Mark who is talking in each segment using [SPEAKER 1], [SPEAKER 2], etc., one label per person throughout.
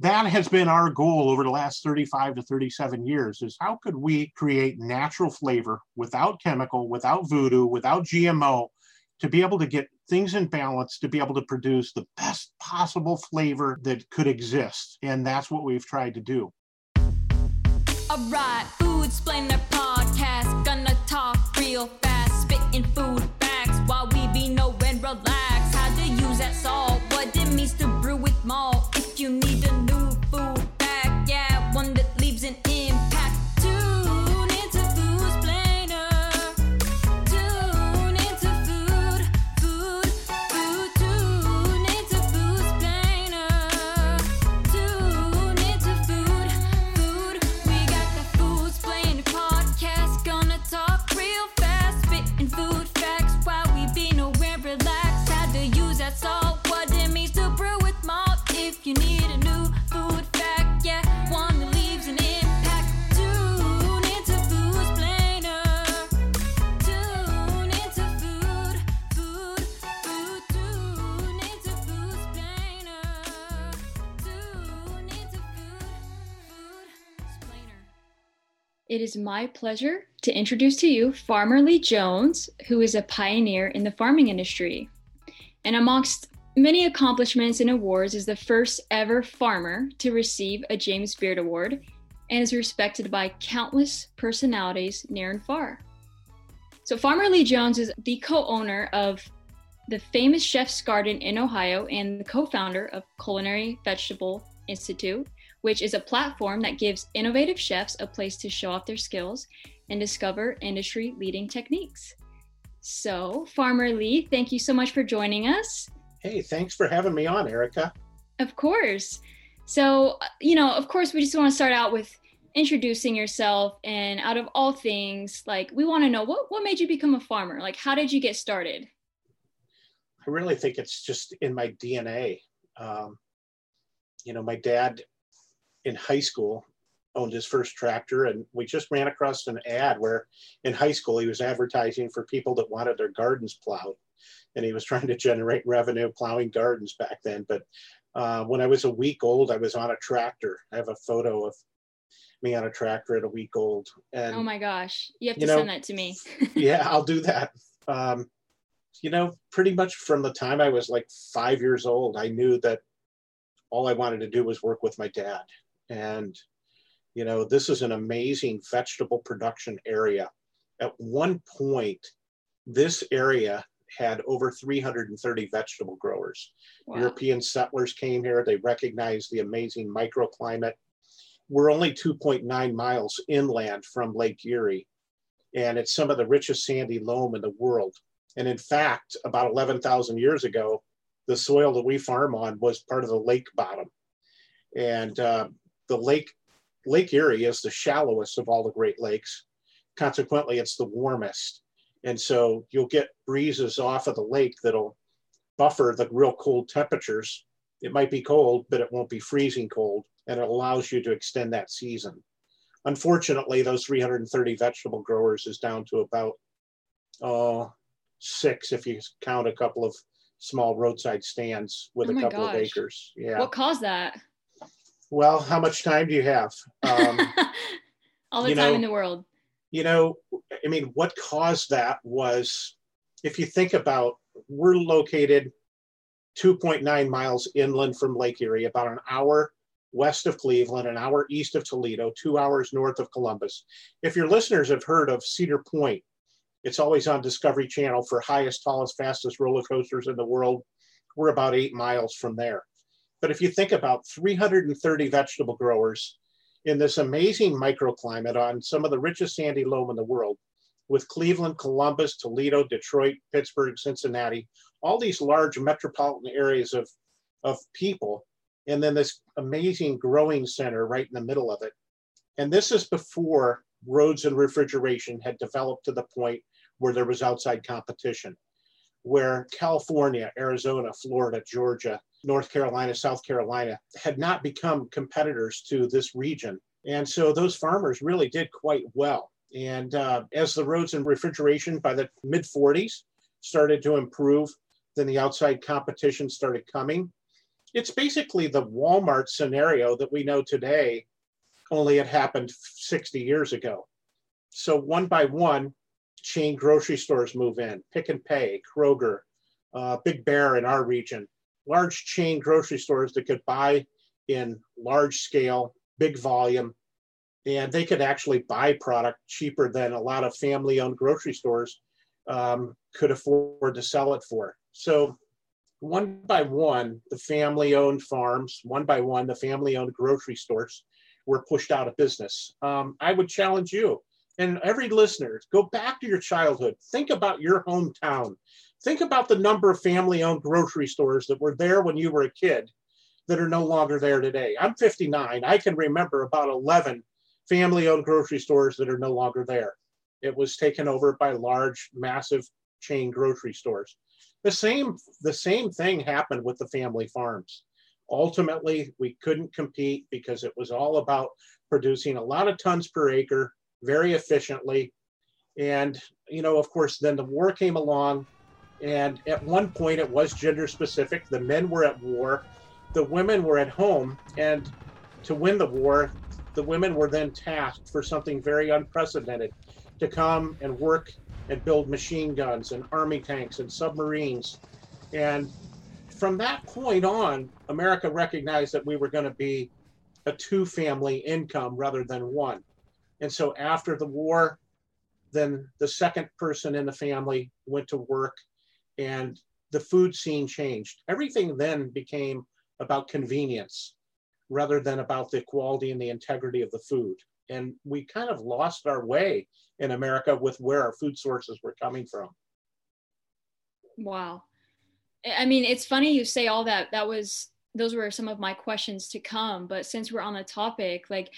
[SPEAKER 1] that has been our goal over the last 35 to 37 years is how could we create natural flavor without chemical without voodoo without gmo to be able to get things in balance to be able to produce the best possible flavor that could exist? And that's what we've tried to do.
[SPEAKER 2] All right food podcast. Gonna talk real fast spitting food facts while we be relax. How to use that salt It
[SPEAKER 3] is my pleasure to introduce to you Farmer Lee Jones, who is a pioneer in the farming industry. And amongst many accomplishments and awards, is the first ever farmer to receive a James Beard Award and is respected by countless personalities near and far. So, Farmer Lee Jones is the co owner of the famous Chef's Garden in Ohio and the co founder of Culinary Vegetable Institute, which is a platform that gives innovative chefs a place to show off their skills and discover industry leading techniques. So, Farmer Lee, thank you so much for joining us.
[SPEAKER 1] hey thanks for having me on erica
[SPEAKER 3] Of course. So, you know, of course, we just want to start out with introducing yourself. And out of all things, like, we want to know what, what made you become a farmer? Like, how did you get started?
[SPEAKER 1] I really think it's just in my DNA. Um, you know, my dad in high school owned his first tractor, and we just ran across an ad where in high school he was advertising for people that wanted their gardens plowed. And he was trying to generate revenue plowing gardens back then. But uh, when I was a week old, I was on a tractor. I have a photo of me on a tractor at a week old. And
[SPEAKER 3] oh my gosh, you have to
[SPEAKER 1] you know-
[SPEAKER 3] send that to me.
[SPEAKER 1] yeah, I'll do that. Um, you know, pretty much from the time I was like five years old, I knew that all I wanted to do was work with my dad. And, you know, this is an amazing vegetable production area. At one point, this area had over 330 vegetable growers.
[SPEAKER 3] Wow.
[SPEAKER 1] European settlers came here, they recognized the amazing microclimate. We're only 2.9 miles inland from Lake Erie, and it's some of the richest sandy loam in the world. And in fact, about 11,000 years ago, the soil that we farm on was part of the lake bottom. And uh, the lake, Lake Erie is the shallowest of all the Great Lakes. Consequently, it's the warmest. And so you'll get breezes off of the lake that'll buffer the real cold temperatures. It might be cold, but it won't be freezing cold, and it allows you to extend that season. Unfortunately, those 330 vegetable growers is down to about uh, six if you count a couple of small roadside stands with
[SPEAKER 3] Oh
[SPEAKER 1] a couple of acres. Yeah.
[SPEAKER 3] What caused that?
[SPEAKER 1] Well, how much time do you have? Um,
[SPEAKER 3] All the time
[SPEAKER 1] know-
[SPEAKER 3] in the world.
[SPEAKER 1] you know, I mean, what caused that was if you think about we're located 2.9 miles inland from Lake Erie, about an hour west of Cleveland, an hour east of Toledo, two hours north of Columbus. If your listeners have heard of Cedar Point, it's always on Discovery Channel for highest, tallest, fastest roller coasters in the world. We're about eight miles from there. But if you think about 330 vegetable growers in this amazing microclimate on some of the richest sandy loam in the world, with Cleveland, Columbus, Toledo, Detroit, Pittsburgh, Cincinnati, all these large metropolitan areas of, of people, and then this amazing growing center right in the middle of it. And this is before roads and refrigeration had developed to the point where there was outside competition, where California, Arizona, Florida, Georgia, North Carolina, South Carolina had not become competitors to this region. And so those farmers really did quite well. And uh, as the roads and refrigeration by the mid 40s started to improve, then the outside competition started coming. it's basically the Walmart scenario that we know today, only it happened 60 years ago. So one by one, chain grocery stores move in, Pick and Pay, Kroger, uh, Big Bear in our region, large chain grocery stores that could buy in large scale, big volume, and they could actually buy product cheaper than a lot of family owned grocery stores um, could afford to sell it for. So, one by one, the family owned farms, one by one, the family owned grocery stores were pushed out of business. Um, I would challenge you and every listener go back to your childhood. Think about your hometown. Think about the number of family owned grocery stores that were there when you were a kid that are no longer there today. I'm 59. I can remember about 11 family owned grocery stores that are no longer there. It was taken over by large, massive chain grocery stores. The same, the same thing happened with the family farms. Ultimately, we couldn't compete because it was all about producing a lot of tons per acre very efficiently. And, you know, of course, then the war came along. And at one point, it was gender specific. The men were at war, the women were at home. And to win the war, the women were then tasked for something very unprecedented to come and work and build machine guns and army tanks and submarines. And from that point on, America recognized that we were going to be a two family income rather than one. And so after the war, then the second person in the family went to work and the food scene changed. Everything then became about convenience rather than about the quality and the integrity of the food. And we kind of lost our way in America with where our food sources were coming from.
[SPEAKER 3] Wow. I mean, it's funny you say all that. That was, those were some of my questions to come. But since we're on the topic, like,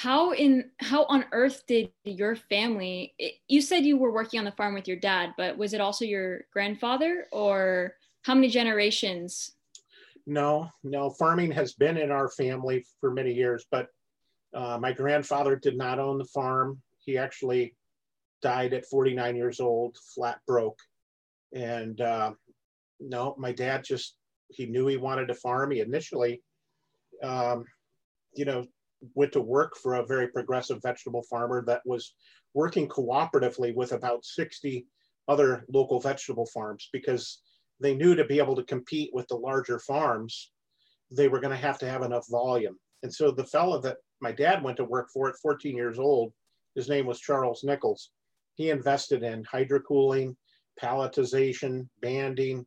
[SPEAKER 3] how in how on earth did your family you said you were working on the farm with your dad but was it also your grandfather or how many generations?
[SPEAKER 1] No no farming has been in our family for many years but uh, my grandfather did not own the farm. He actually died at 49 years old flat broke. And uh, no my dad just he knew he wanted to farm. He initially um, you know went to work for a very progressive vegetable farmer that was working cooperatively with about 60 other local vegetable farms because they knew to be able to compete with the larger farms, they were going to have to have enough volume. And so the fellow that my dad went to work for at 14 years old, his name was Charles Nichols. He invested in hydrocooling, palletization, banding,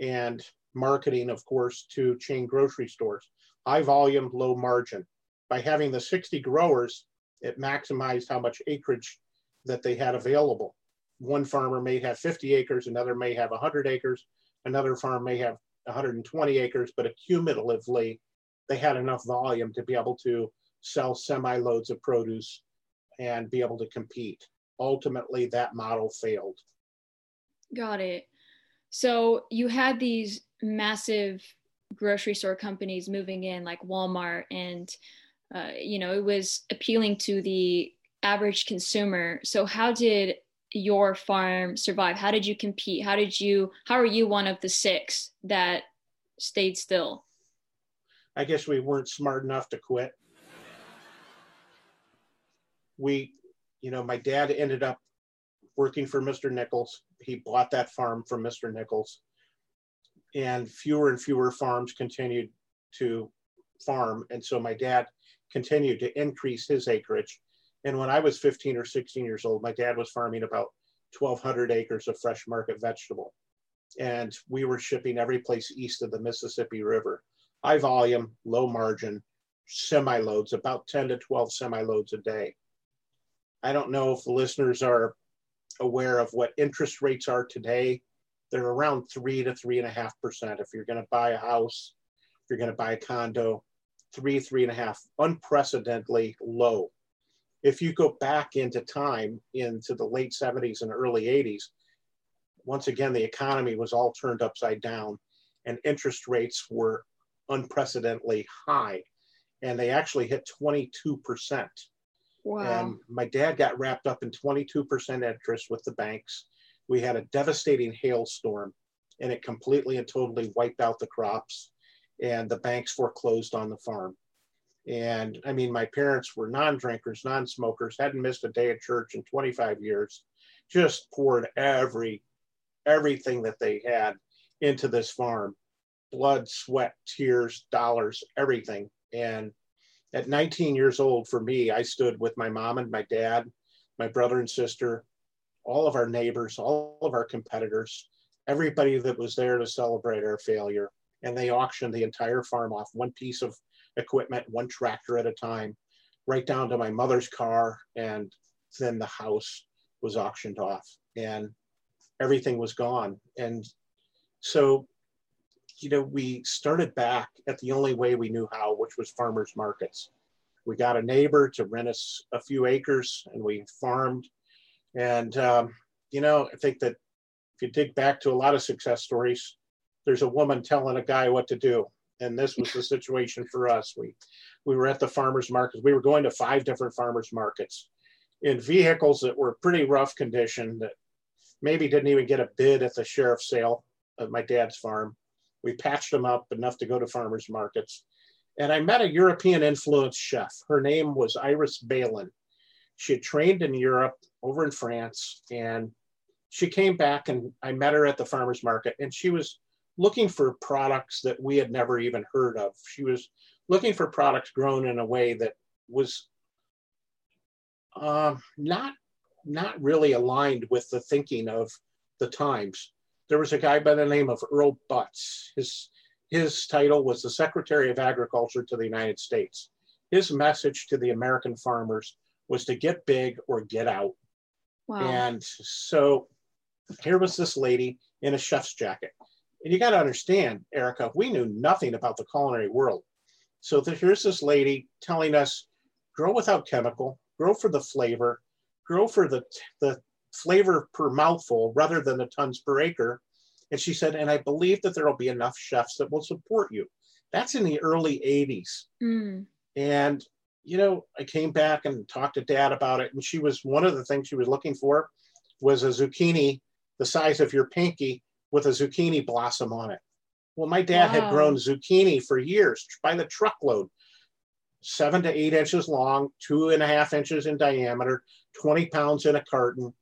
[SPEAKER 1] and marketing, of course, to chain grocery stores. High volume, low margin by having the 60 growers, it maximized how much acreage that they had available. One farmer may have 50 acres, another may have 100 acres, another farm may have 120 acres, but accumulatively, they had enough volume to be able to sell semi loads of produce and be able to compete. Ultimately, that model failed.
[SPEAKER 3] Got it. So you had these massive grocery store companies moving in, like Walmart and uh, you know, it was appealing to the average consumer. So how did your farm survive? How did you compete? How did you, how are you one of the six that stayed still?
[SPEAKER 1] I guess we weren't smart enough to quit. We, you know, my dad ended up working for Mr. Nichols. He bought that farm from Mr. Nichols. And fewer and fewer farms continued to farm. And so my dad continued to increase his acreage. And when I was 15 or 16 years old, my dad was farming about 1,200 acres of fresh market vegetable. And we were shipping every place east of the Mississippi River. High volume, low margin, semi loads, about 10 to 12 semi loads a day. I don't know if the listeners are aware of what interest rates are today. They're around three to three and a half percent. If you're going to buy a house, if you're going to buy a condo, three, three and a half, unprecedentedly low. If you go back into time into the late 70s and early 80s, once again, the economy was all turned upside down and interest rates were unprecedentedly high. And they actually hit 22%. Wow. And my dad got wrapped up in 22% interest with the banks. We had a devastating hailstorm and it completely and totally wiped out the crops and the banks foreclosed on the farm. And I mean, my parents were non drinkers, non smokers, hadn't missed a day at church in 25 years, just poured every everything that they had into this farm blood, sweat, tears, dollars, everything. And at 19 years old, for me, I stood with my mom and my dad, my brother and sister, all of our neighbors, all of our competitors, everybody that was there to celebrate our failure. And they auctioned the entire farm off, one piece of equipment, one tractor at a time, right down to my mother's car. And then the house was auctioned off and everything was gone. And so, you know, we started back at the only way we knew how, which was farmers markets. We got a neighbor to rent us a few acres and we farmed. And, um, you know, I think that if you dig back to a lot of success stories, there's a woman telling a guy what to do. And this was the situation for us. We, we were at the farmers markets. We were going to five different farmers markets in vehicles that were pretty rough condition that maybe didn't even get a bid at the sheriff's sale at my dad's farm. We patched them up enough to go to farmers markets. And I met a European influenced chef. Her name was Iris Bailin. She had trained in Europe over in France and she came back and I met her at the farmer's market and she was looking for products that we had never even heard of. She was looking for products grown in a way that was uh, not not really aligned with the thinking of the times. There was a guy by the name of Earl Butz. His his title was the Secretary of Agriculture to the United States. His message to the American farmers was to get big or get out. Wow. And so here was this lady in a chef's jacket. And you got to understand, Erica, we knew nothing about the culinary world. So here's this lady telling us grow without chemical, grow for the flavor, grow for the, the flavor per mouthful rather than the tons per acre. And she said, and I believe that there will be enough chefs that will support you. That's in the early 80s. Mm. And, you know, I came back and talked to dad about it. And she was one of the things she was looking for was a zucchini the size of your pinky with a zucchini blossom on it. Well, my dad wow. had grown zucchini for years by the truckload, seven to eight inches long, two and a half inches in diameter, 20 pounds in a carton.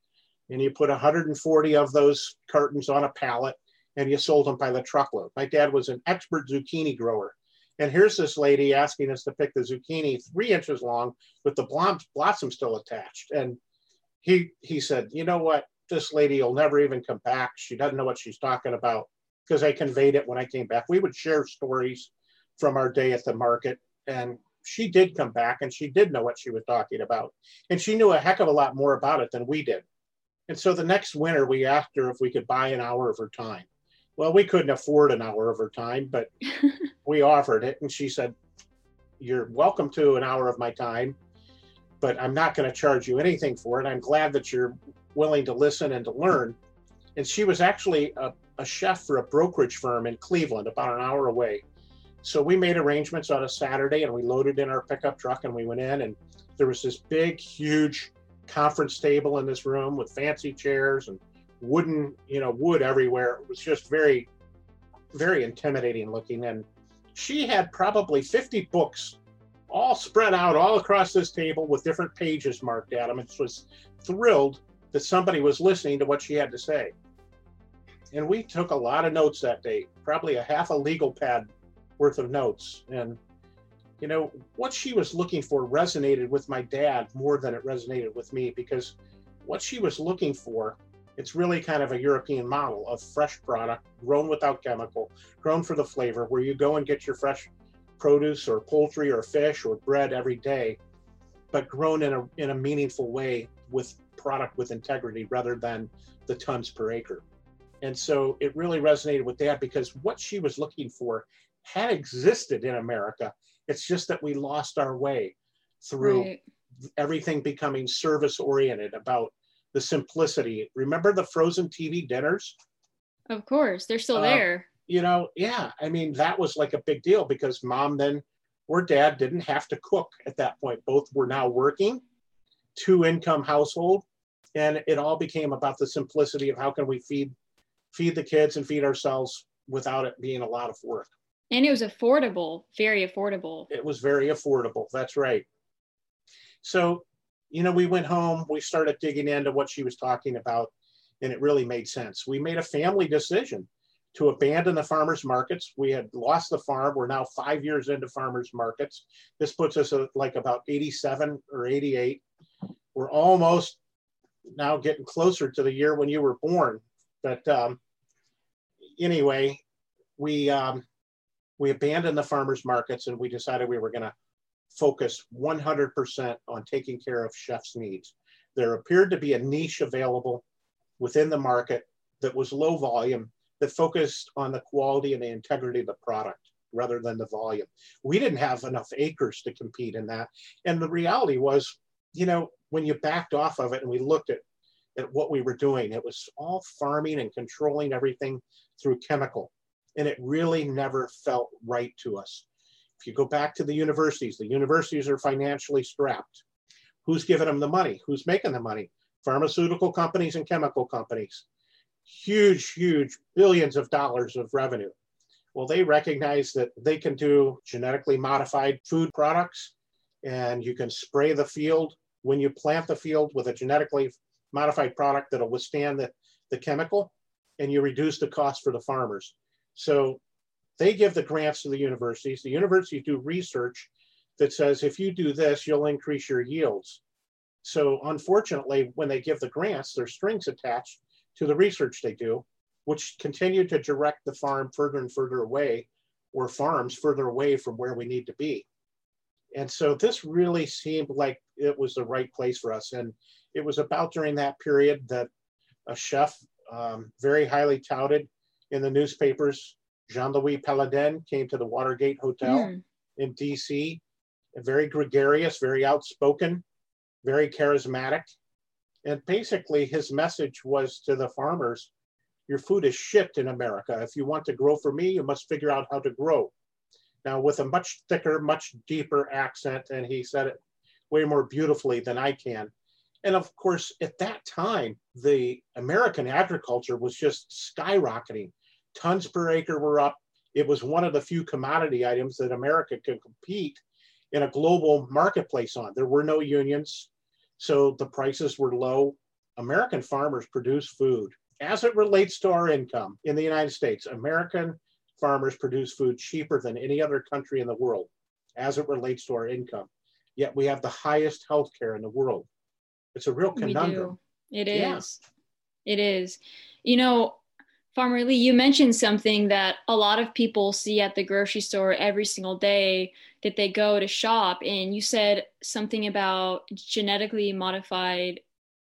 [SPEAKER 1] And you put 140 of those cartons on a pallet and you sold them by the truckload. My dad was an expert zucchini grower. And here's this lady asking us to pick the zucchini three inches long with the blossom still attached. And he he said, you know what? This lady will never even come back. She doesn't know what she's talking about because I conveyed it when I came back. We would share stories from our day at the market, and she did come back and she did know what she was talking about. And she knew a heck of a lot more about it than we did. And so the next winter, we asked her if we could buy an hour of her time. Well, we couldn't afford an hour of her time, but we offered it. And she said, You're welcome to an hour of my time, but I'm not going to charge you anything for it. I'm glad that you're willing to listen and to learn. And she was actually a, a chef for a brokerage firm in Cleveland, about an hour away. So we made arrangements on a Saturday and we loaded in our pickup truck and we went in and there was this big, huge conference table in this room with fancy chairs and wooden, you know, wood everywhere. It was just very, very intimidating looking. And she had probably 50 books all spread out all across this table with different pages marked at them. And she was thrilled that somebody was listening to what she had to say. And we took a lot of notes that day, probably a half a legal pad worth of notes. And, you know, what she was looking for resonated with my dad more than it resonated with me because what she was looking for, it's really kind of a European model of fresh product, grown without chemical, grown for the flavor, where you go and get your fresh produce or poultry or fish or bread every day, but grown in a, in a meaningful way with product with integrity rather than the tons per acre. And so it really resonated with that because what she was looking for had existed in America. It's just that we lost our way through right. everything becoming service oriented about the simplicity. Remember the frozen TV dinners?
[SPEAKER 3] Of course, they're still uh, there.
[SPEAKER 1] You know, yeah. I mean, that was like a big deal because mom then or dad didn't have to cook at that point. Both were now working, two income household and it all became about the simplicity of how can we feed feed the kids and feed ourselves without it being a lot of work
[SPEAKER 3] And it was affordable, very affordable.
[SPEAKER 1] It was very affordable. That's right. So, you know, we went home, we started digging into what she was talking about, and it really made sense. We made a family decision to abandon the farmers markets. We had lost the farm. We're now five years into farmers markets. This puts us at like about 87 or 88. We're almost now getting closer to the year when you were born. But um, anyway, we um, we abandoned the farmers markets and we decided we were going to focus 100% on taking care of chefs' needs. There appeared to be a niche available within the market that was low volume that focused on the quality and the integrity of the product rather than the volume. We didn't have enough acres to compete in that. And the reality was, you know, when you backed off of it and we looked at, at what we were doing, it was all farming and controlling everything through chemical. And it really never felt right to us. If you go back to the universities, the universities are financially strapped. Who's giving them the money? Who's making the money? Pharmaceutical companies and chemical companies huge, huge billions of dollars of revenue. Well, they recognize that they can do genetically modified food products and you can spray the field when you plant the field with a genetically modified product that'll withstand the, the chemical and you reduce the cost for the farmers. So they give the grants to the universities. The universities do research that says if you do this, you'll increase your yields. So unfortunately, when they give the grants, there's strings attached to the research they do, which continue to direct the farm further and further away, or farms further away from where we need to be. And so this really seemed like it was the right place for us. And it was about during that period that a chef, um, very highly touted in the newspapers, Jean Louis Palladin, came to the Watergate Hotel mm. in DC, very gregarious, very outspoken, very charismatic. And basically, his message was to the farmers your food is shipped in America. If you want to grow for me, you must figure out how to grow. Now, with a much thicker, much deeper accent, and he said it way more beautifully than I can. And of course, at that time, the American agriculture was just skyrocketing. Tons per acre were up. It was one of the few commodity items that America could compete in a global marketplace on. There were no unions. So the prices were low. American farmers produce food. As it relates to our income in the United States, American farmers produce food cheaper than any other country in the world as it relates to our income. Yet we have the highest health care in the world. It's a real conundrum.
[SPEAKER 3] It is. Yeah. It is. You know, Farmer Lee, you mentioned something that a lot of people see at the grocery store every single day that they go to shop. And you said something about genetically modified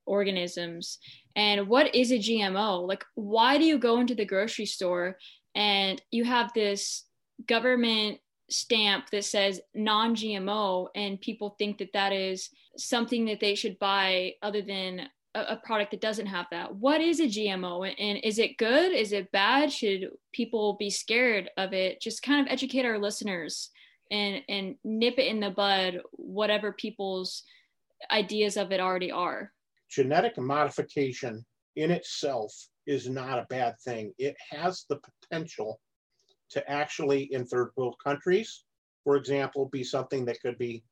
[SPEAKER 3] organisms. And what is a GMO? Like, why do you go into the grocery store and you have this government stamp that says non GMO, and people think that that is something that they should buy other than a, a product that doesn't have that. What is a GMO and is it good? Is it bad? Should people be scared of it? Just kind of educate our listeners and and nip it in the bud whatever people's ideas of it already are.
[SPEAKER 1] Genetic modification in itself is not a bad thing. It has the potential to actually, in third world countries, for example, be something that could be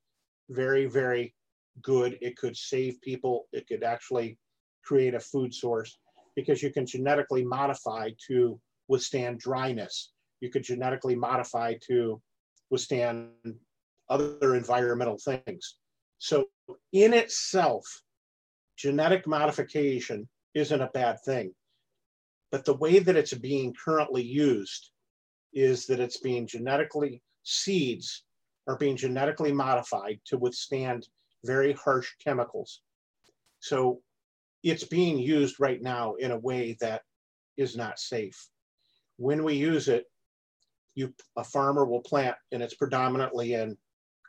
[SPEAKER 1] very, very good. It could save people. It could actually create a food source because you can genetically modify to withstand dryness. You could genetically modify to withstand other environmental things. So, in itself, genetic modification isn't a bad thing. But the way that it's being currently used is that it's being genetically, seeds are being genetically modified to withstand very harsh chemicals. So it's being used right now in a way that is not safe. When we use it, you a farmer will plant, and it's predominantly in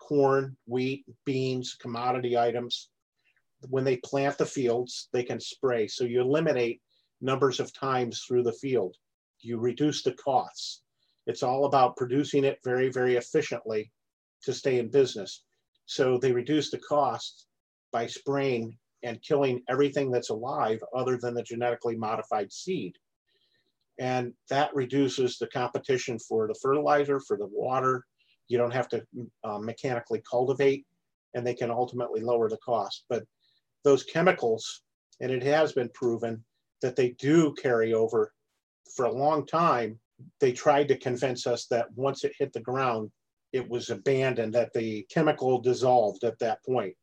[SPEAKER 1] corn, wheat, beans, commodity items. When they plant the fields, they can spray. So you eliminate numbers of times through the field. You reduce the costs. It's all about producing it very, very efficiently to stay in business. So they reduce the costs by spraying and killing everything that's alive other than the genetically modified seed. And that reduces the competition for the fertilizer, for the water. You don't have to uh, mechanically cultivate, and they can ultimately lower the cost. But those chemicals, and it has been proven that they do carry over for a long time. They tried to convince us that once it hit the ground, it was abandoned, that the chemical dissolved at that point.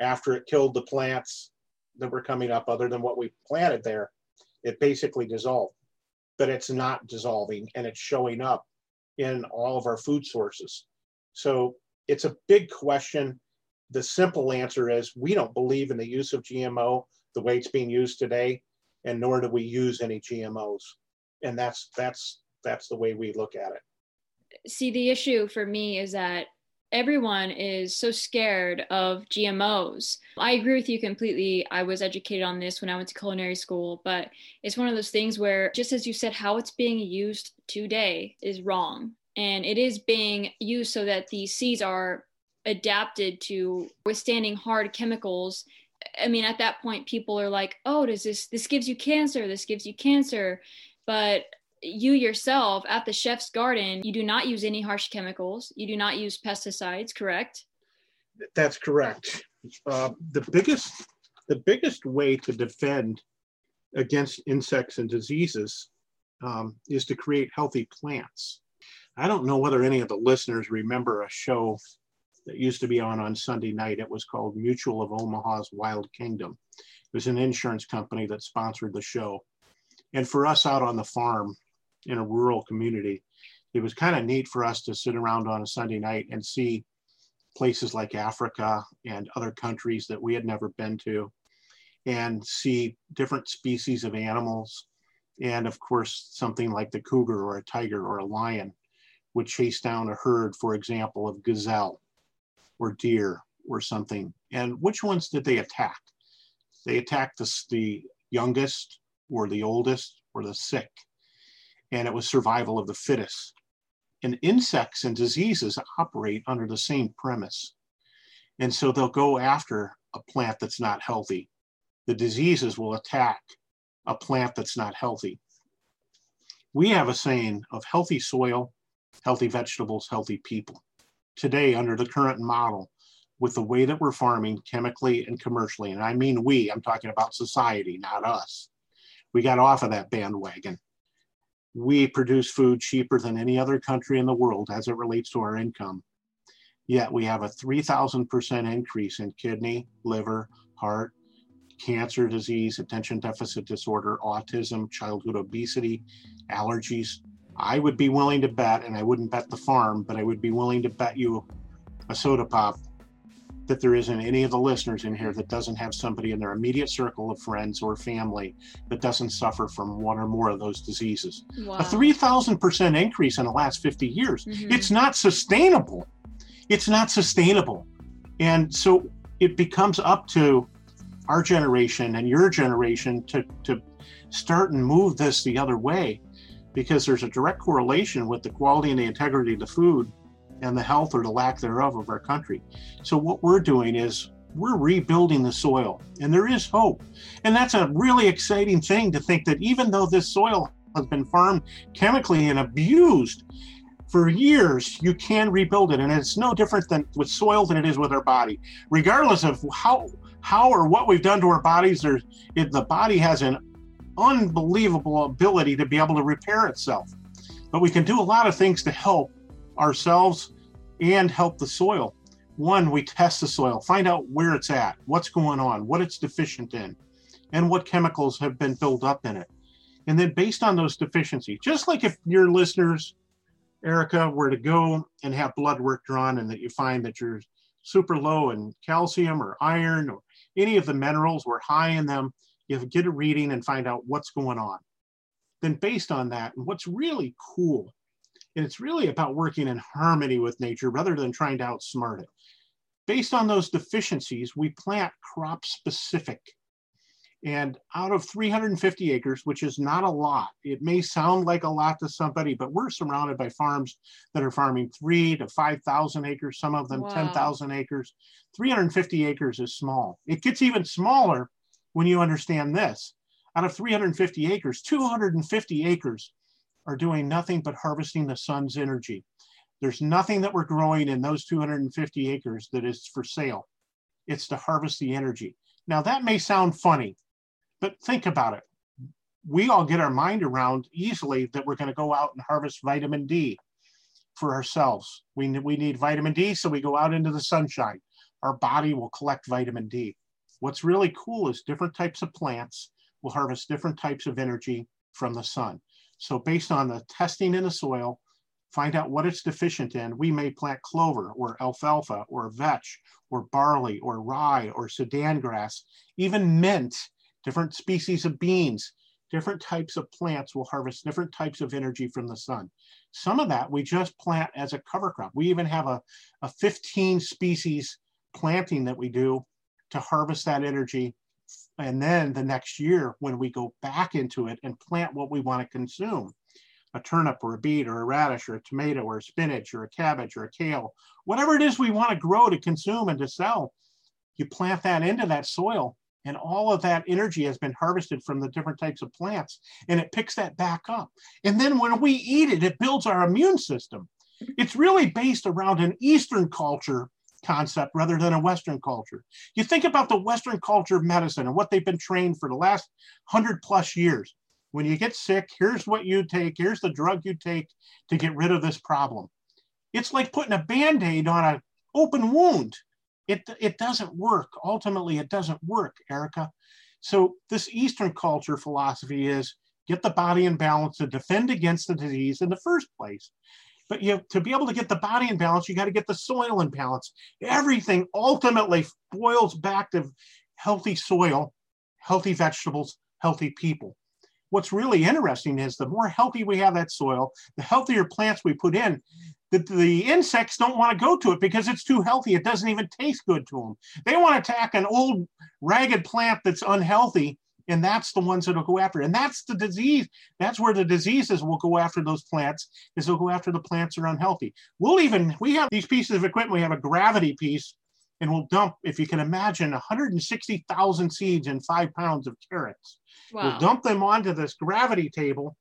[SPEAKER 1] After it killed the plants that were coming up, other than what we planted there, it basically dissolved. But it's not dissolving and it's showing up in all of our food sources. So it's a big question. The simple answer is we don't believe in the use of GMO the way it's being used today, and nor do we use any GMOs. And that's that's that's the way we look at it.
[SPEAKER 3] See, the issue for me is that everyone is so scared of GMOs. I agree with you completely. I was educated on this when I went to culinary school, but it's one of those things where, just as you said, how it's being used today is wrong. And it is being used so that these seeds are adapted to withstanding hard chemicals. I mean, at that point, people are like, oh, does this, this gives you cancer, this gives you cancer. But you yourself at the chef's garden, you do not use any harsh chemicals. You do not use pesticides, correct?
[SPEAKER 1] That's correct. Uh, the biggest the biggest way to defend against insects and diseases um, is to create healthy plants. I don't know whether any of the listeners remember a show that used to be on on Sunday night. It was called Mutual of Omaha's Wild Kingdom. It was an insurance company that sponsored the show. And for us out on the farm, in a rural community, it was kind of neat for us to sit around on a Sunday night and see places like Africa and other countries that we had never been to and see different species of animals. And of course, something like the cougar or a tiger or a lion would chase down a herd, for example, of gazelle or deer or something. And which ones did they attack? They attacked the, the youngest or the oldest or the sick and it was survival of the fittest. And insects and diseases operate under the same premise. And so they'll go after a plant that's not healthy. The diseases will attack a plant that's not healthy. We have a saying of healthy soil, healthy vegetables, healthy people. Today, under the current model, with the way that we're farming chemically and commercially, and I mean we, I'm talking about society, not us. We got off of that bandwagon we produce food cheaper than any other country in the world as it relates to our income. Yet we have a 3,000% increase in kidney, liver, heart, cancer disease, attention deficit disorder, autism, childhood obesity, allergies. I would be willing to bet, and I wouldn't bet the farm, but I would be willing to bet you a soda pop that there isn't any of the listeners in here that doesn't have somebody in their immediate circle of friends or family that doesn't suffer from one or more of those diseases. Wow. A 3,000% increase in the last 50 years. Mm-hmm. It's not sustainable. It's not sustainable. And so it becomes up to our generation and your generation to, to start and move this the other way because there's a direct correlation with the quality and the integrity of the food and the health or the lack thereof of our country. So, what we're doing is we're rebuilding the soil, and there is hope. And that's a really exciting thing to think that even though this soil has been farmed chemically and abused for years, you can rebuild it. And it's no different than with soil than it is with our body. Regardless of how how or what we've done to our bodies, there's the body has an unbelievable ability to be able to repair itself. But we can do a lot of things to help ourselves and help the soil. One, we test the soil, find out where it's at, what's going on, what it's deficient in, and what chemicals have been built up in it. And then, based on those deficiencies, just like if your listeners, Erica, were to go and have blood work drawn and that you find that you're super low in calcium or iron or any of the minerals were high in them, you have to get a reading and find out what's going on. Then, based on that, and what's really cool and it's really about working in harmony with nature rather than trying to outsmart it. Based on those deficiencies, we plant crop specific. And out of 350 acres, which is not a lot, it may sound like a lot to somebody, but we're surrounded by farms that are farming three to 5,000 acres, some of them wow. 10,000 acres. 350 acres is small. It gets even smaller when you understand this. Out of 350 acres, 250 acres are doing nothing but harvesting the sun's energy. There's nothing that we're growing in those 250 acres that is for sale. It's to harvest the energy. Now, that may sound funny, but think about it. We all get our mind around easily that we're going to go out and harvest vitamin D for ourselves. We, we need vitamin D, so we go out into the sunshine. Our body will collect vitamin D. What's really cool is different types of plants will harvest different types of energy from the sun. So, based on the testing in the soil, find out what it's deficient in. We may plant clover or alfalfa or vetch or barley or rye or Sudan grass, even mint, different species of beans. Different types of plants will harvest different types of energy from the sun. Some of that we just plant as a cover crop. We even have a, a 15 species planting that we do to harvest that energy. And then the next year, when we go back into it and plant what we want to consume, a turnip or a beet or a radish or a tomato or a spinach or a cabbage or a kale, whatever it is we want to grow to consume and to sell, you plant that into that soil and all of that energy has been harvested from the different types of plants and it picks that back up. And then when we eat it, it builds our immune system. It's really based around an Eastern culture concept rather than a Western culture. You think about the Western culture of medicine and what they've been trained for the last hundred plus years. When you get sick, here's what you take, here's the drug you take to get rid of this problem. It's like putting a band aid on an open wound. It, it doesn't work. Ultimately, it doesn't work, Erica. So, this Eastern culture philosophy is get the body in balance to defend against the disease in the first place. But you to be able to get the body in balance, you got to get the soil in balance. Everything ultimately boils back to healthy soil, healthy vegetables, healthy people. What's really interesting is the more healthy we have that soil, the healthier plants we put in, the, the insects don't want to go to it because it's too healthy. It doesn't even taste good to them. They want to attack an old ragged plant that's unhealthy and that's the ones that'll go after. And that's the disease. That's where the diseases will go after those plants. Is they'll go after the plants that are unhealthy. We'll even we have these pieces of equipment. We have a gravity piece, and we'll dump, if you can imagine, 160,000 seeds in five pounds of carrots. Wow. We'll dump them onto this gravity table,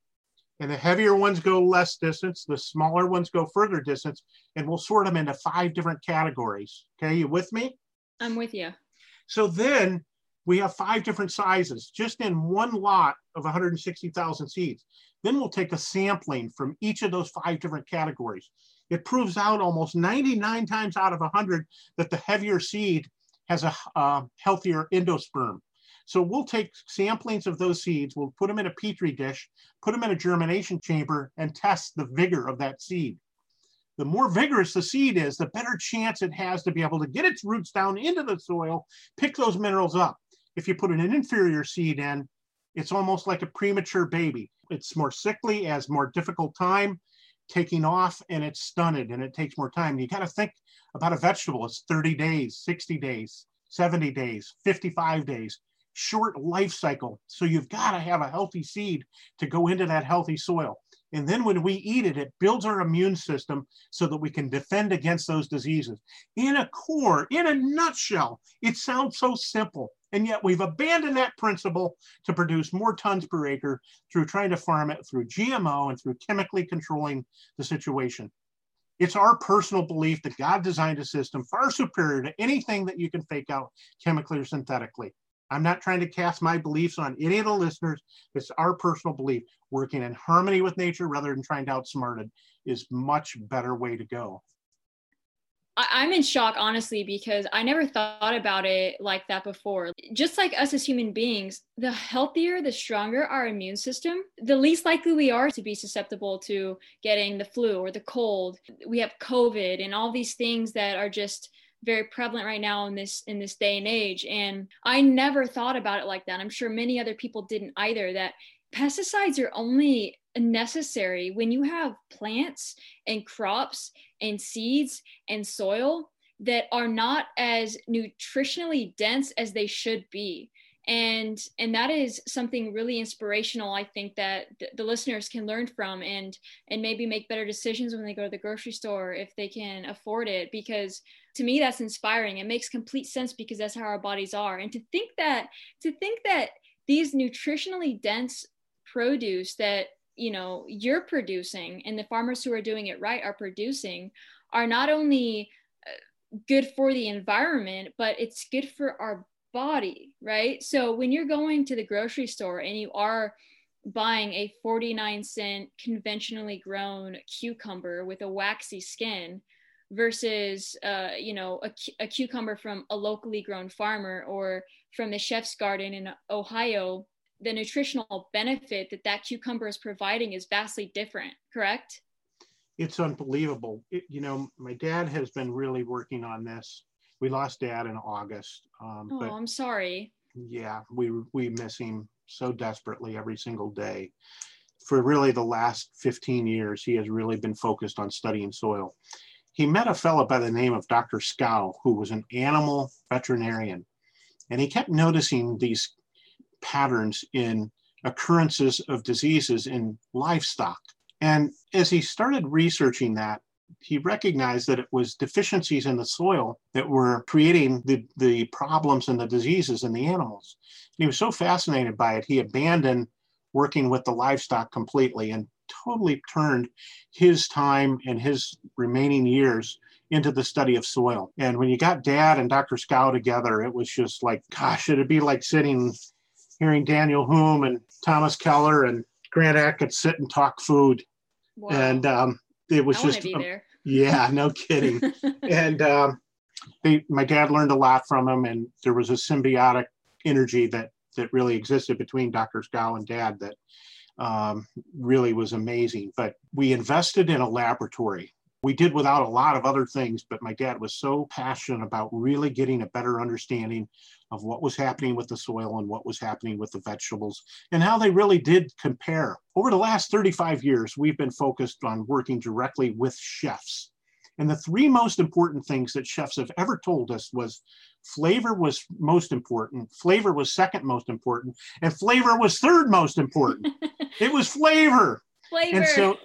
[SPEAKER 1] and the heavier ones go less distance. The smaller ones go further distance, and we'll sort them into five different categories. Okay, you with me?
[SPEAKER 3] I'm with you.
[SPEAKER 1] So then we have five different sizes just in one lot of 160,000 seeds. Then we'll take a sampling from each of those five different categories. It proves out almost 99 times out of 100 that the heavier seed has a healthier endosperm. So we'll take samplings of those seeds, we'll put them in a petri dish, put them in a germination chamber, and test the vigor of that seed. The more vigorous the seed is, the better chance it has to be able to get its roots down into the soil, pick those minerals up. If you put an inferior seed in, it's almost like a premature baby. It's more sickly, has more difficult time taking off, and it's stunted and it takes more time. You got to think about a vegetable. It's 30 days, 60 days, 70 days, 55 days, short life cycle. So you've got to have a healthy seed to go into that healthy soil. And then when we eat it, it builds our immune system so that we can defend against those diseases. In a core, in a nutshell, it sounds so simple. And yet we've abandoned that principle to produce more tons per acre through trying to farm it through GMO and through chemically controlling the situation. It's our personal belief that God designed a system far superior to anything that you can fake out chemically or synthetically. I'm not trying to cast my beliefs on any of the listeners. It's our personal belief. Working in harmony with nature rather than trying to outsmart it is much better way to go.
[SPEAKER 3] I'm in shock, honestly, because I never thought about it like that before. Just like us as human beings, the healthier, the stronger our immune system, the least likely we are to be susceptible to getting the flu or the cold. We have COVID and all these things that are just very prevalent right now in this in this day and age and i never thought about it like that i'm sure many other people didn't either that pesticides are only necessary when you have plants and crops and seeds and soil that are not as nutritionally dense as they should be. And and that is something really inspirational i think that th- the listeners can learn from and and maybe make better decisions when they go to the grocery store if they can afford it because to me that's inspiring. It makes complete sense because that's how our bodies are. And to think that to think that these nutritionally dense produce that you know you're producing and the farmers who are doing it right are producing are not only uh, good for the environment but it's good for our body right? So when you're going to the grocery store and you are buying a 49 cent conventionally grown cucumber with a waxy skin versus uh, you know a, a, cucumber from a locally grown farmer or from the chef's garden in ohio the nutritional benefit that that cucumber is providing is vastly different correct
[SPEAKER 1] it's unbelievable it, you know my dad has been really working on this we lost dad in august
[SPEAKER 3] um, oh but, i'm sorry
[SPEAKER 1] yeah we we miss him so desperately every single day. For really the last 15 years, he has really been focused on studying soil. He met a fellow by the name of Dr. Scow, who was an animal veterinarian, and he kept noticing these patterns in occurrences of diseases in livestock. And as he started researching that, he recognized that it was deficiencies in the soil that were creating the, the problems and the diseases in the animals. And He was so fascinated by it, he abandoned working with the livestock completely and totally turned his time and his remaining years into the study of soil. And when you got dad and Dr. Scow together, it was just like, gosh, it'd be like sitting, hearing Daniel Humm and Thomas Keller and Grant Achatz sit and talk food. Wow. And um, it was
[SPEAKER 3] I
[SPEAKER 1] just
[SPEAKER 3] um,
[SPEAKER 1] yeah no kidding and um, they, my dad learned a lot from him and there was a symbiotic energy that that really existed between dr scow and dad that um, really was amazing but we invested in a laboratory we did without a lot of other things, but my dad was so passionate about really getting a better understanding of what was happening with the soil and what was happening with the vegetables and how they really did compare. Over the last 35 years, we've been focused on working directly with chefs. And the three most important things that chefs have ever told us was flavor was most important, flavor was second most important, and flavor was third most important. it was flavor.
[SPEAKER 3] Flavor.
[SPEAKER 1] And so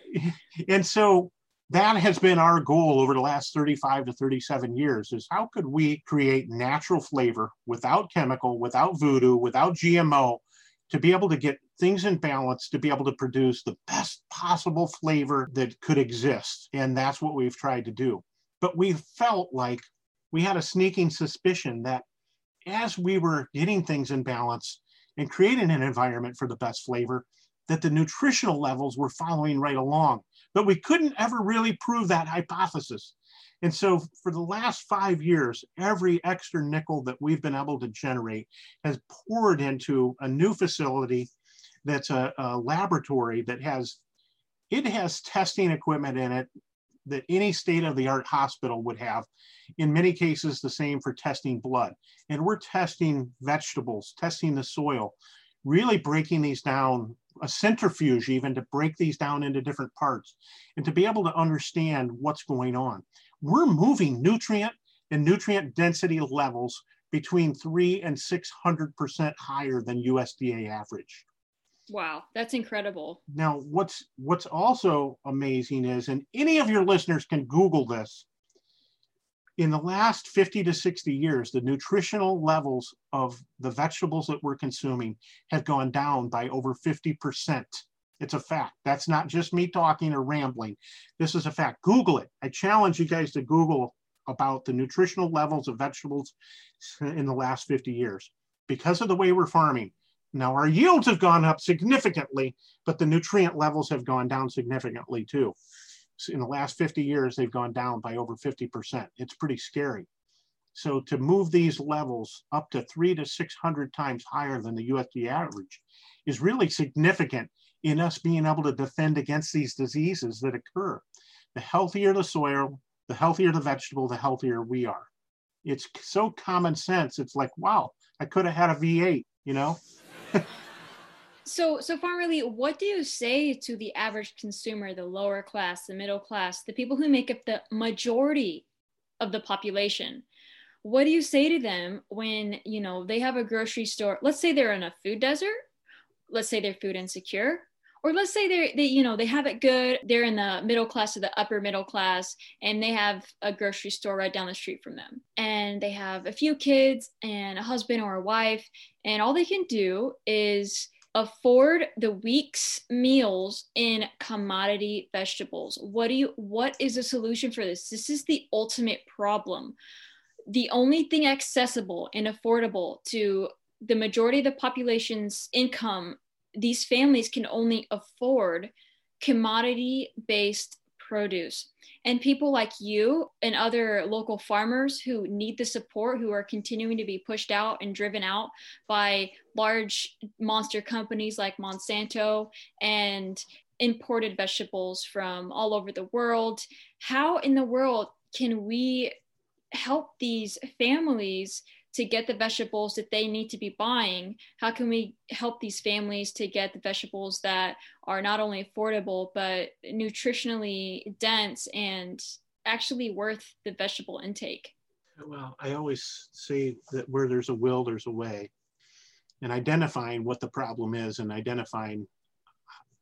[SPEAKER 1] and so that has been our goal over the last 35 to 37 years is how could we create natural flavor without chemical without voodoo without gmo to be able to get things in balance to be able to produce the best possible flavor that could exist? And that's what we've tried to do. But we felt like we had a sneaking suspicion that as we were getting things in balance and creating an environment for the best flavor that the nutritional levels were following right along but we couldn't ever really prove that hypothesis. And so for the last five years, every extra nickel that we've been able to generate has poured into a new facility that's a, a laboratory that has, it has testing equipment in it that any state of the art hospital would have. In many cases, the same for testing blood. And we're testing vegetables, testing the soil, really breaking these down a centrifuge even to break these down into different parts and to be able to understand what's going on. We're moving nutrient and nutrient density levels between three and 600% higher than USDA average.
[SPEAKER 3] Wow, that's incredible.
[SPEAKER 1] Now, what's what's also amazing is, and any of your listeners can Google this, in the last 50 to 60 years, the nutritional levels of the vegetables that we're consuming have gone down by over 50%. It's a fact. That's not just me talking or rambling. This is a fact. Google it. I challenge you guys to Google about the nutritional levels of vegetables in the last 50 years because of the way we're farming. Now, our yields have gone up significantly, but the nutrient levels have gone down significantly too in the last 50 years, they've gone down by over 50%. It's pretty scary. So to move these levels up to three to 600 times higher than the USDA average is really significant in us being able to defend against these diseases that occur. The healthier the soil, the healthier the vegetable, the healthier we are. It's so common sense. It's like, wow, I could have had a V8, you know?
[SPEAKER 3] So, so Farmer Lee, what do you say to the average consumer, the lower class, the middle class, the people who make up the majority of the population? What do you say to them when you know they have a grocery store? Let's say they're in a food desert. Let's say they're food insecure, or let's say they're they you know they have it good they're in the middle class or the upper middle class and they have a grocery store right down the street from them and they have a few kids and a husband or a wife and all they can do is afford the week's meals in commodity vegetables. What do you what is the solution for this? This is the ultimate problem. The only thing accessible and affordable to the majority of the population's income these families can only afford commodity based produce. And people like you and other local farmers who need the support, who are continuing to be pushed out and driven out by large monster companies like Monsanto and imported vegetables from all over the world. How in the world can we help these families to get the vegetables that they need to be buying how can we help these families to get the vegetables that are not only affordable but nutritionally dense and actually worth the vegetable intake?
[SPEAKER 1] Well i always say that where there's a will there's a way. And identifying what the problem is and identifying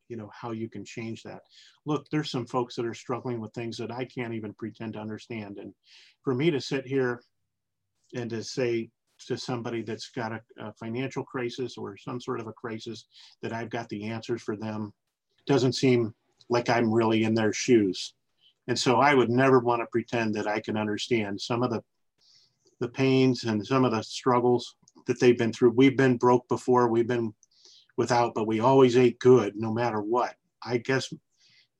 [SPEAKER 1] you know how you can change that. Look there's some folks that are struggling with things that i can't even pretend to understand. And for me to sit here and to say to somebody that's got a, a, financial crisis or some sort of a crisis that I've got the answers for them doesn't seem like I'm really in their shoes. And so I would never want to pretend that I can understand some of the the pains and some of the struggles that they've been through. We've been broke before, we've been without, but we always ate good no matter what. I guess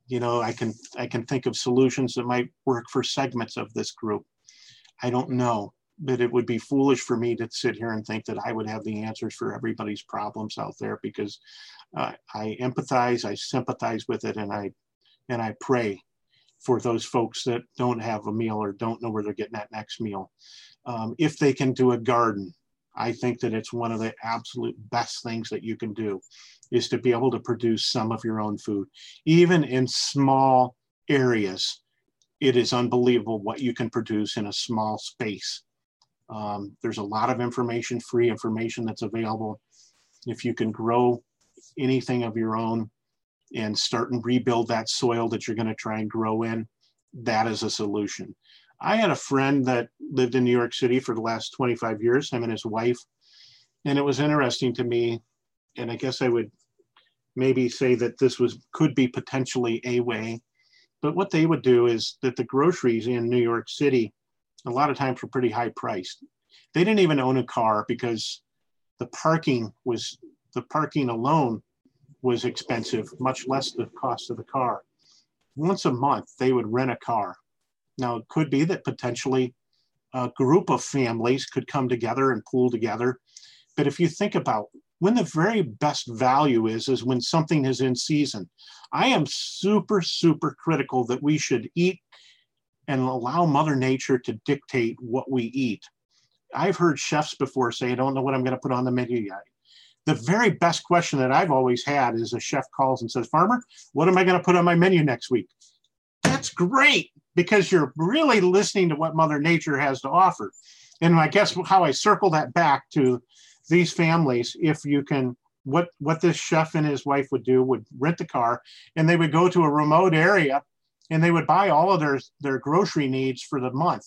[SPEAKER 1] you know, I can I can think of solutions that might work for segments of this group. I don't know but it would be foolish for me to sit here and think that I would have the answers for everybody's problems out there because uh, I empathize, I sympathize with it, and I and I pray for those folks that don't have a meal or don't know where they're getting that next meal. Um, if they can do a garden, I think that it's one of the absolute best things that you can do is to be able to produce some of your own food, even in small areas. It is unbelievable what you can produce in a small space. Um, there's a lot of information, free information that's available. If you can grow anything of your own and start and rebuild that soil that you're going to try and grow in, that is a solution. I had a friend that lived in New York City for the last 25 years, him and his wife. And it was interesting to me, and I guess I would maybe say that this was could be potentially a way. But what they would do is that the groceries in New York City a lot of times were pretty high priced. They didn't even own a car because the parking was the parking alone was expensive, much less the cost of the car. Once a month, they would rent a car. Now, it could be that potentially a group of families could come together and pool together. But if you think about when the very best value is, is when something is in season. I am super, super critical that we should eat and allow Mother Nature to dictate what we eat. I've heard chefs before say, I don't know what I'm going to put on the menu yet. The very best question that I've always had is a chef calls and says, Farmer, what am I going to put on my menu next week? That's great because you're really listening to what Mother Nature has to offer. And I guess how I circle that back to these families, if you can, what, what this chef and his wife would do would rent the car and they would go to a remote area and they would buy all of their their grocery needs for the month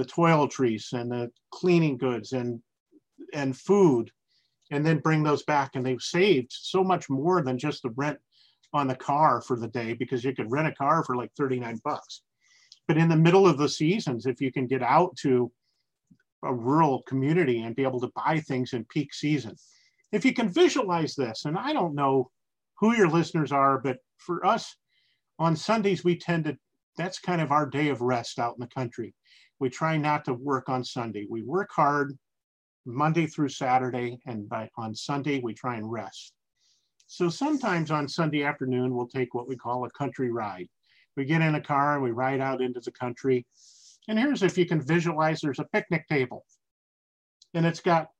[SPEAKER 1] the toiletries and the cleaning goods and and food and then bring those back. And they've saved so much more than just the rent on the car for the day because you could rent a car for like 39 bucks. But in the middle of the seasons if you can get out to a rural community and be able to buy things in peak season. If you can visualize this and i don't know who your listeners are but for us on Sundays, we tend to, that's kind of our day of rest out in the country. We try not to work on Sunday. We work hard Monday through Saturday, and by, on Sunday, we try and rest. So sometimes on Sunday afternoon, we'll take what we call a country ride. We get in a car and we ride out into the country. And here's if you can visualize there's a picnic table, and it's got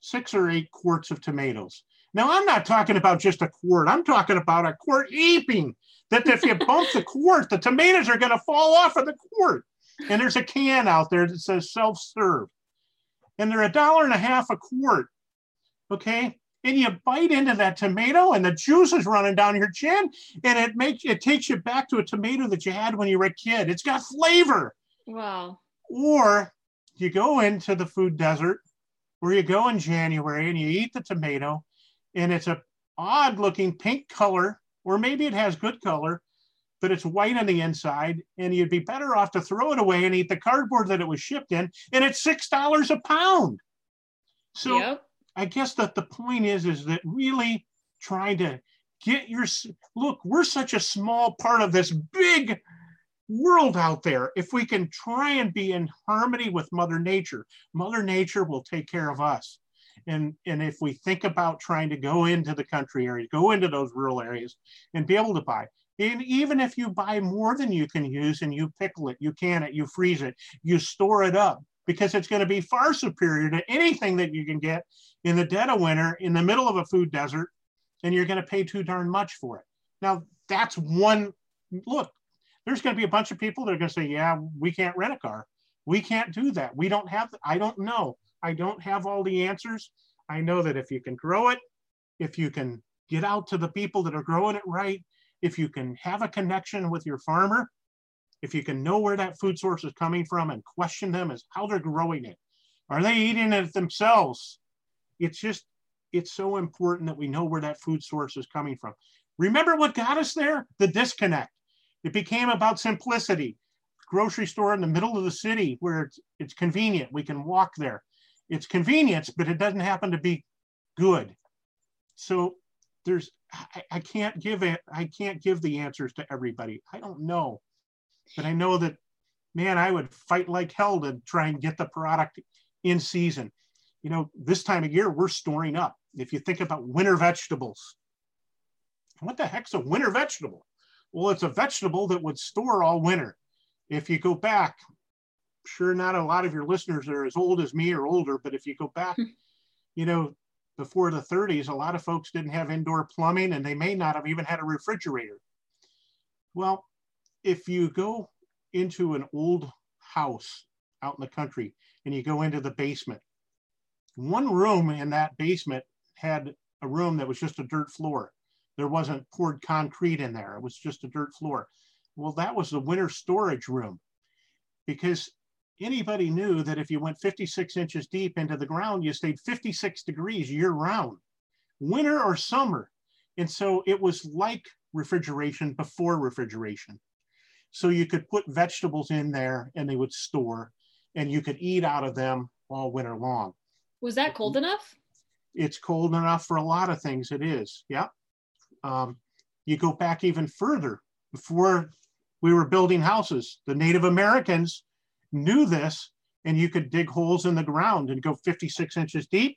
[SPEAKER 1] six or eight quarts of tomatoes. Now, I'm not talking about just a quart, I'm talking about a quart heaping that if you bump the quart, the tomatoes are going to fall off of the quart. And there's a can out there that says self serve. And they're a dollar and a half a quart. Okay. and you bite into that tomato and the juice is running down your chin and it makes it takes you back to a tomato that you had when you were a kid. It's got flavor.
[SPEAKER 3] Wow.
[SPEAKER 1] Or you go into the food desert where you go in January and you eat the tomato and it's a odd looking pink color, or maybe it has good color, but it's white on the inside, and you'd be better off to throw it away and eat the cardboard that it was shipped in, and it's six dollars a pound. So
[SPEAKER 3] yep.
[SPEAKER 1] I guess that the point is is that really trying to get your look, we're such a small part of this big world out there. If we can try and be in harmony with Mother Nature, Mother Nature will take care of us. And, and if we think about trying to go into the country areas, go into those rural areas and be able to buy, and even if you buy more than you can use and you pickle it, you can it, you freeze it, you store it up because it's going to be far superior to anything that you can get in the dead of winter in the middle of a food desert, and you're going to pay too darn much for it. Now, that's one look. There's going to be a bunch of people that are going to say, "Yeah, we can't rent a car. We can't do that. We don't have. I don't know. I don't have all the answers. I know that if you can grow it, if you can get out to the people that are growing it right, if you can have a connection with your farmer, if you can know where that food source is coming from and question them as how they're growing it, are they eating it themselves? It's just, it's so important that we know where that food source is coming from. Remember what got us there? The disconnect. It became about simplicity. Grocery store in the middle of the city where it's, it's convenient. We can walk there it's convenience, but it doesn't happen to be good. So there's I, I, can't give it I can't give the answers to everybody. I don't know. But I know that man, I would fight like hell to try and get the product in season. You know, this time of year we're storing up. If you think about winter vegetables, what the heck's a winter vegetable? Well, it's a vegetable that would store all winter. If you go back sure not a lot of your listeners are as old as me or older, but if you go back, hmm. you know, before the 30s, a lot of folks didn't have indoor plumbing and they may not have even had a refrigerator. Well, if you go into an old house out in the country and you go into the basement, one room in that basement had a room that was just a dirt floor. There wasn't poured concrete in there, it was just a dirt floor. Well, that was the winter storage room because anybody knew that if you went 56 inches deep into the ground, you stayed 56 degrees year round, winter or summer. And so it was like refrigeration before refrigeration. So you could put vegetables in there and they would store and you could eat out of them all winter long.
[SPEAKER 3] Was that cold enough?
[SPEAKER 1] It's cold enough for a lot of things. It is. Yeah. Um, you go back even further before we were building houses. The Native Americans knew this and you could dig holes in the ground and go 56 inches deep.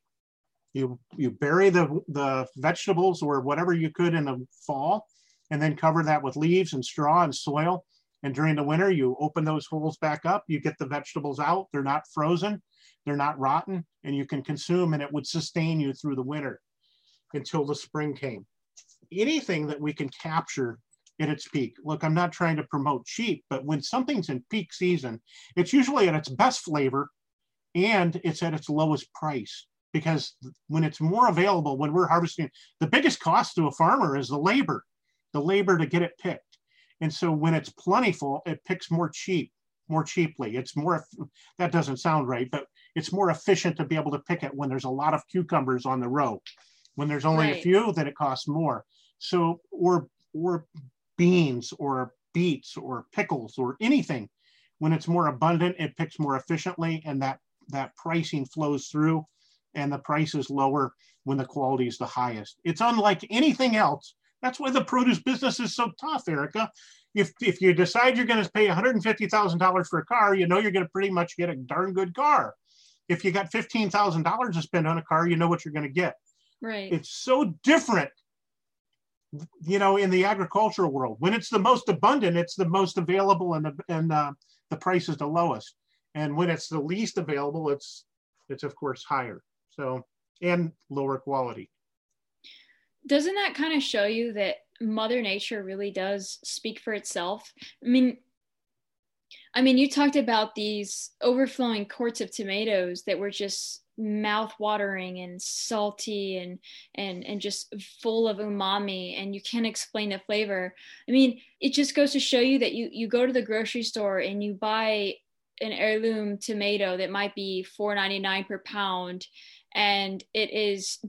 [SPEAKER 1] You, you bury the, the vegetables or whatever you could in the fall and then cover that with leaves and straw and soil. And during the winter, you open those holes back up, you get the vegetables out. They're not frozen, they're not rotten, and you can consume, and it would sustain you through the winter until the spring came. Anything that we can capture at its peak. Look, I'm not trying to promote cheap, but when something's in peak season, it's usually at its best flavor and it's at its lowest price because when it's more available, when we're harvesting, the biggest cost to a farmer is the labor, the labor to get it picked. And so when it's plentiful, it picks more cheap, more cheaply. It's more, that doesn't sound right, but it's more efficient to be able to pick it when there's a lot of cucumbers on the row. When there's only right. a few, then it costs more. So, or, or beans or beets or pickles or anything. When it's more abundant, it picks more efficiently and that, that pricing flows through and the price is lower when the quality is the highest. It's unlike anything else. That's why the produce business is so tough, Erica. If, if you decide you're going to pay $150,000 for a car, you know you're going to pretty much get a darn good car. If you got $15,000 to spend on a car, you know what you're going to get.
[SPEAKER 3] Right.
[SPEAKER 1] It's so different you know, in the agricultural world. When it's the most abundant, it's the most available and the, and uh, the price is the lowest. And when it's the least available, it's it's of course higher. So and lower quality.
[SPEAKER 3] Doesn't that kind of show you that Mother Nature really does speak for itself? I mean, I mean, you talked about these overflowing quarts of tomatoes that were just mouth watering and salty and and and just full of umami and you can't explain the flavor. I mean it just goes to show you that you you go to the grocery store and you buy an heirloom tomato that might be 4.99 per pound and it is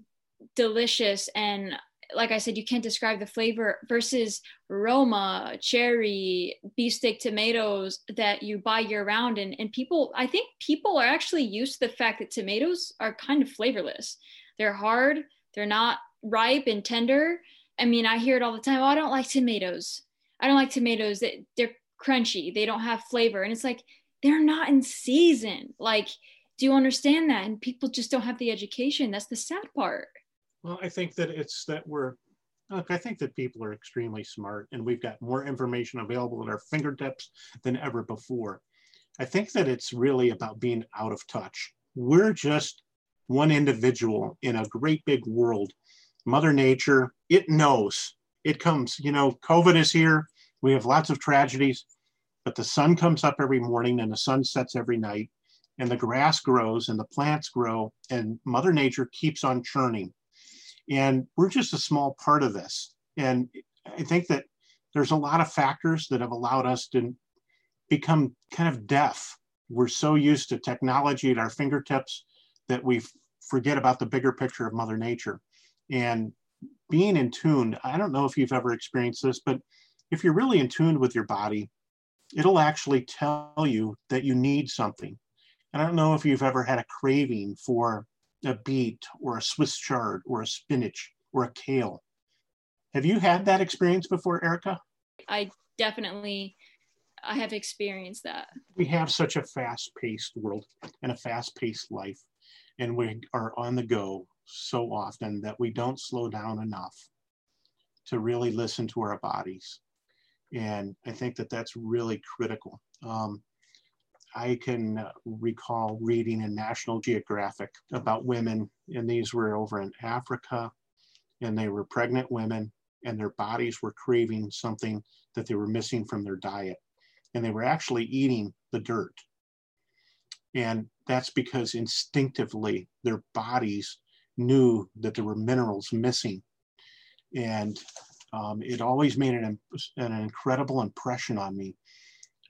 [SPEAKER 3] delicious and like I said, you can't describe the flavor versus Roma, cherry, beefsteak tomatoes that you buy year round. And, and people, I think people are actually used to the fact that tomatoes are kind of flavorless. They're hard, they're not ripe and tender. I mean, I hear it all the time. Oh, I don't like tomatoes. I don't like tomatoes. They're crunchy. They don't have flavor. And it's like, they're not in season. Like, do you understand that? And people just don't have the education. That's the sad part.
[SPEAKER 1] Well, I think that it's that we're, look, I think that people are extremely smart and we've got more information available at our fingertips than ever before. I think that it's really about being out of touch. We're just one individual in a great big world. Mother Nature, it knows. It comes, you know, COVID is here. We have lots of tragedies, but the sun comes up every morning and the sun sets every night, and the grass grows and the plants grow, and Mother Nature keeps on churning. And we're just a small part of this. And I think that there's a lot of factors that have allowed us to become kind of deaf. We're so used to technology at our fingertips that we forget about the bigger picture of Mother Nature. And being in tune, I don't know if you've ever experienced this, but if you're really in tune with your body, it'll actually tell you that you need something. And I don't know if you've ever had a craving for a beet or a Swiss chard or a spinach or a kale. Have you had that experience before, Erica?
[SPEAKER 3] I definitely I have experienced that.
[SPEAKER 1] We have such a fast-paced world and a fast-paced life and we are on the go so often that we don't slow down enough to really listen to our bodies. And I think that that's really critical. Um, I can recall reading in National Geographic about women, and these were over in Africa, and they were pregnant women, and their bodies were craving something that they were missing from their diet. And they were actually eating the dirt. And that's because instinctively their bodies knew that there were minerals missing. And um, it always made an, an incredible impression on me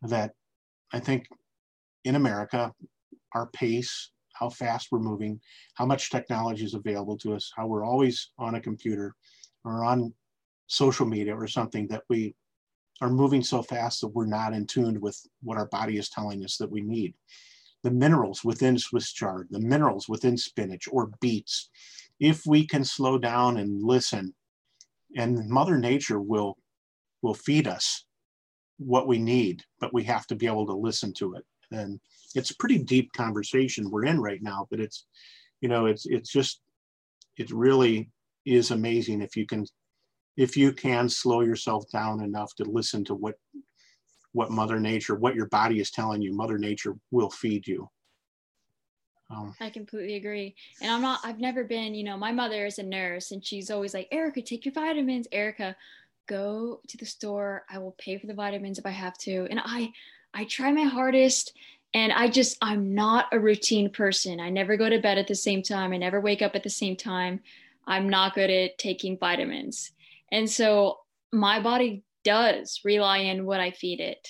[SPEAKER 1] that I think in America, our pace, how fast we're moving, how much technology is available to us, how we're always on a computer or on social media or something that we are moving so fast that we're not in tune with what our body is telling us that we need. The minerals within Swiss chard, the minerals within spinach or beets, if we can slow down and listen, and Mother Nature will will feed us what we need, but we have to be able to listen to it and it's a pretty deep conversation we're in right now but it's you know it's it's just it really is amazing if you can if you can slow yourself down enough to listen to what what mother nature what your body is telling you mother nature will feed you
[SPEAKER 3] um, I completely agree. And I'm not, I've never been, you know, my mother is a nurse and she's always like, Erica, take your vitamins. Erica, go to the store. I will pay for the vitamins if I have to. And I, I try my hardest and I just, I'm not a routine person. I never go to bed at the same time. I never wake up at the same time. I'm not good at taking vitamins. And so my body does rely on what I feed it.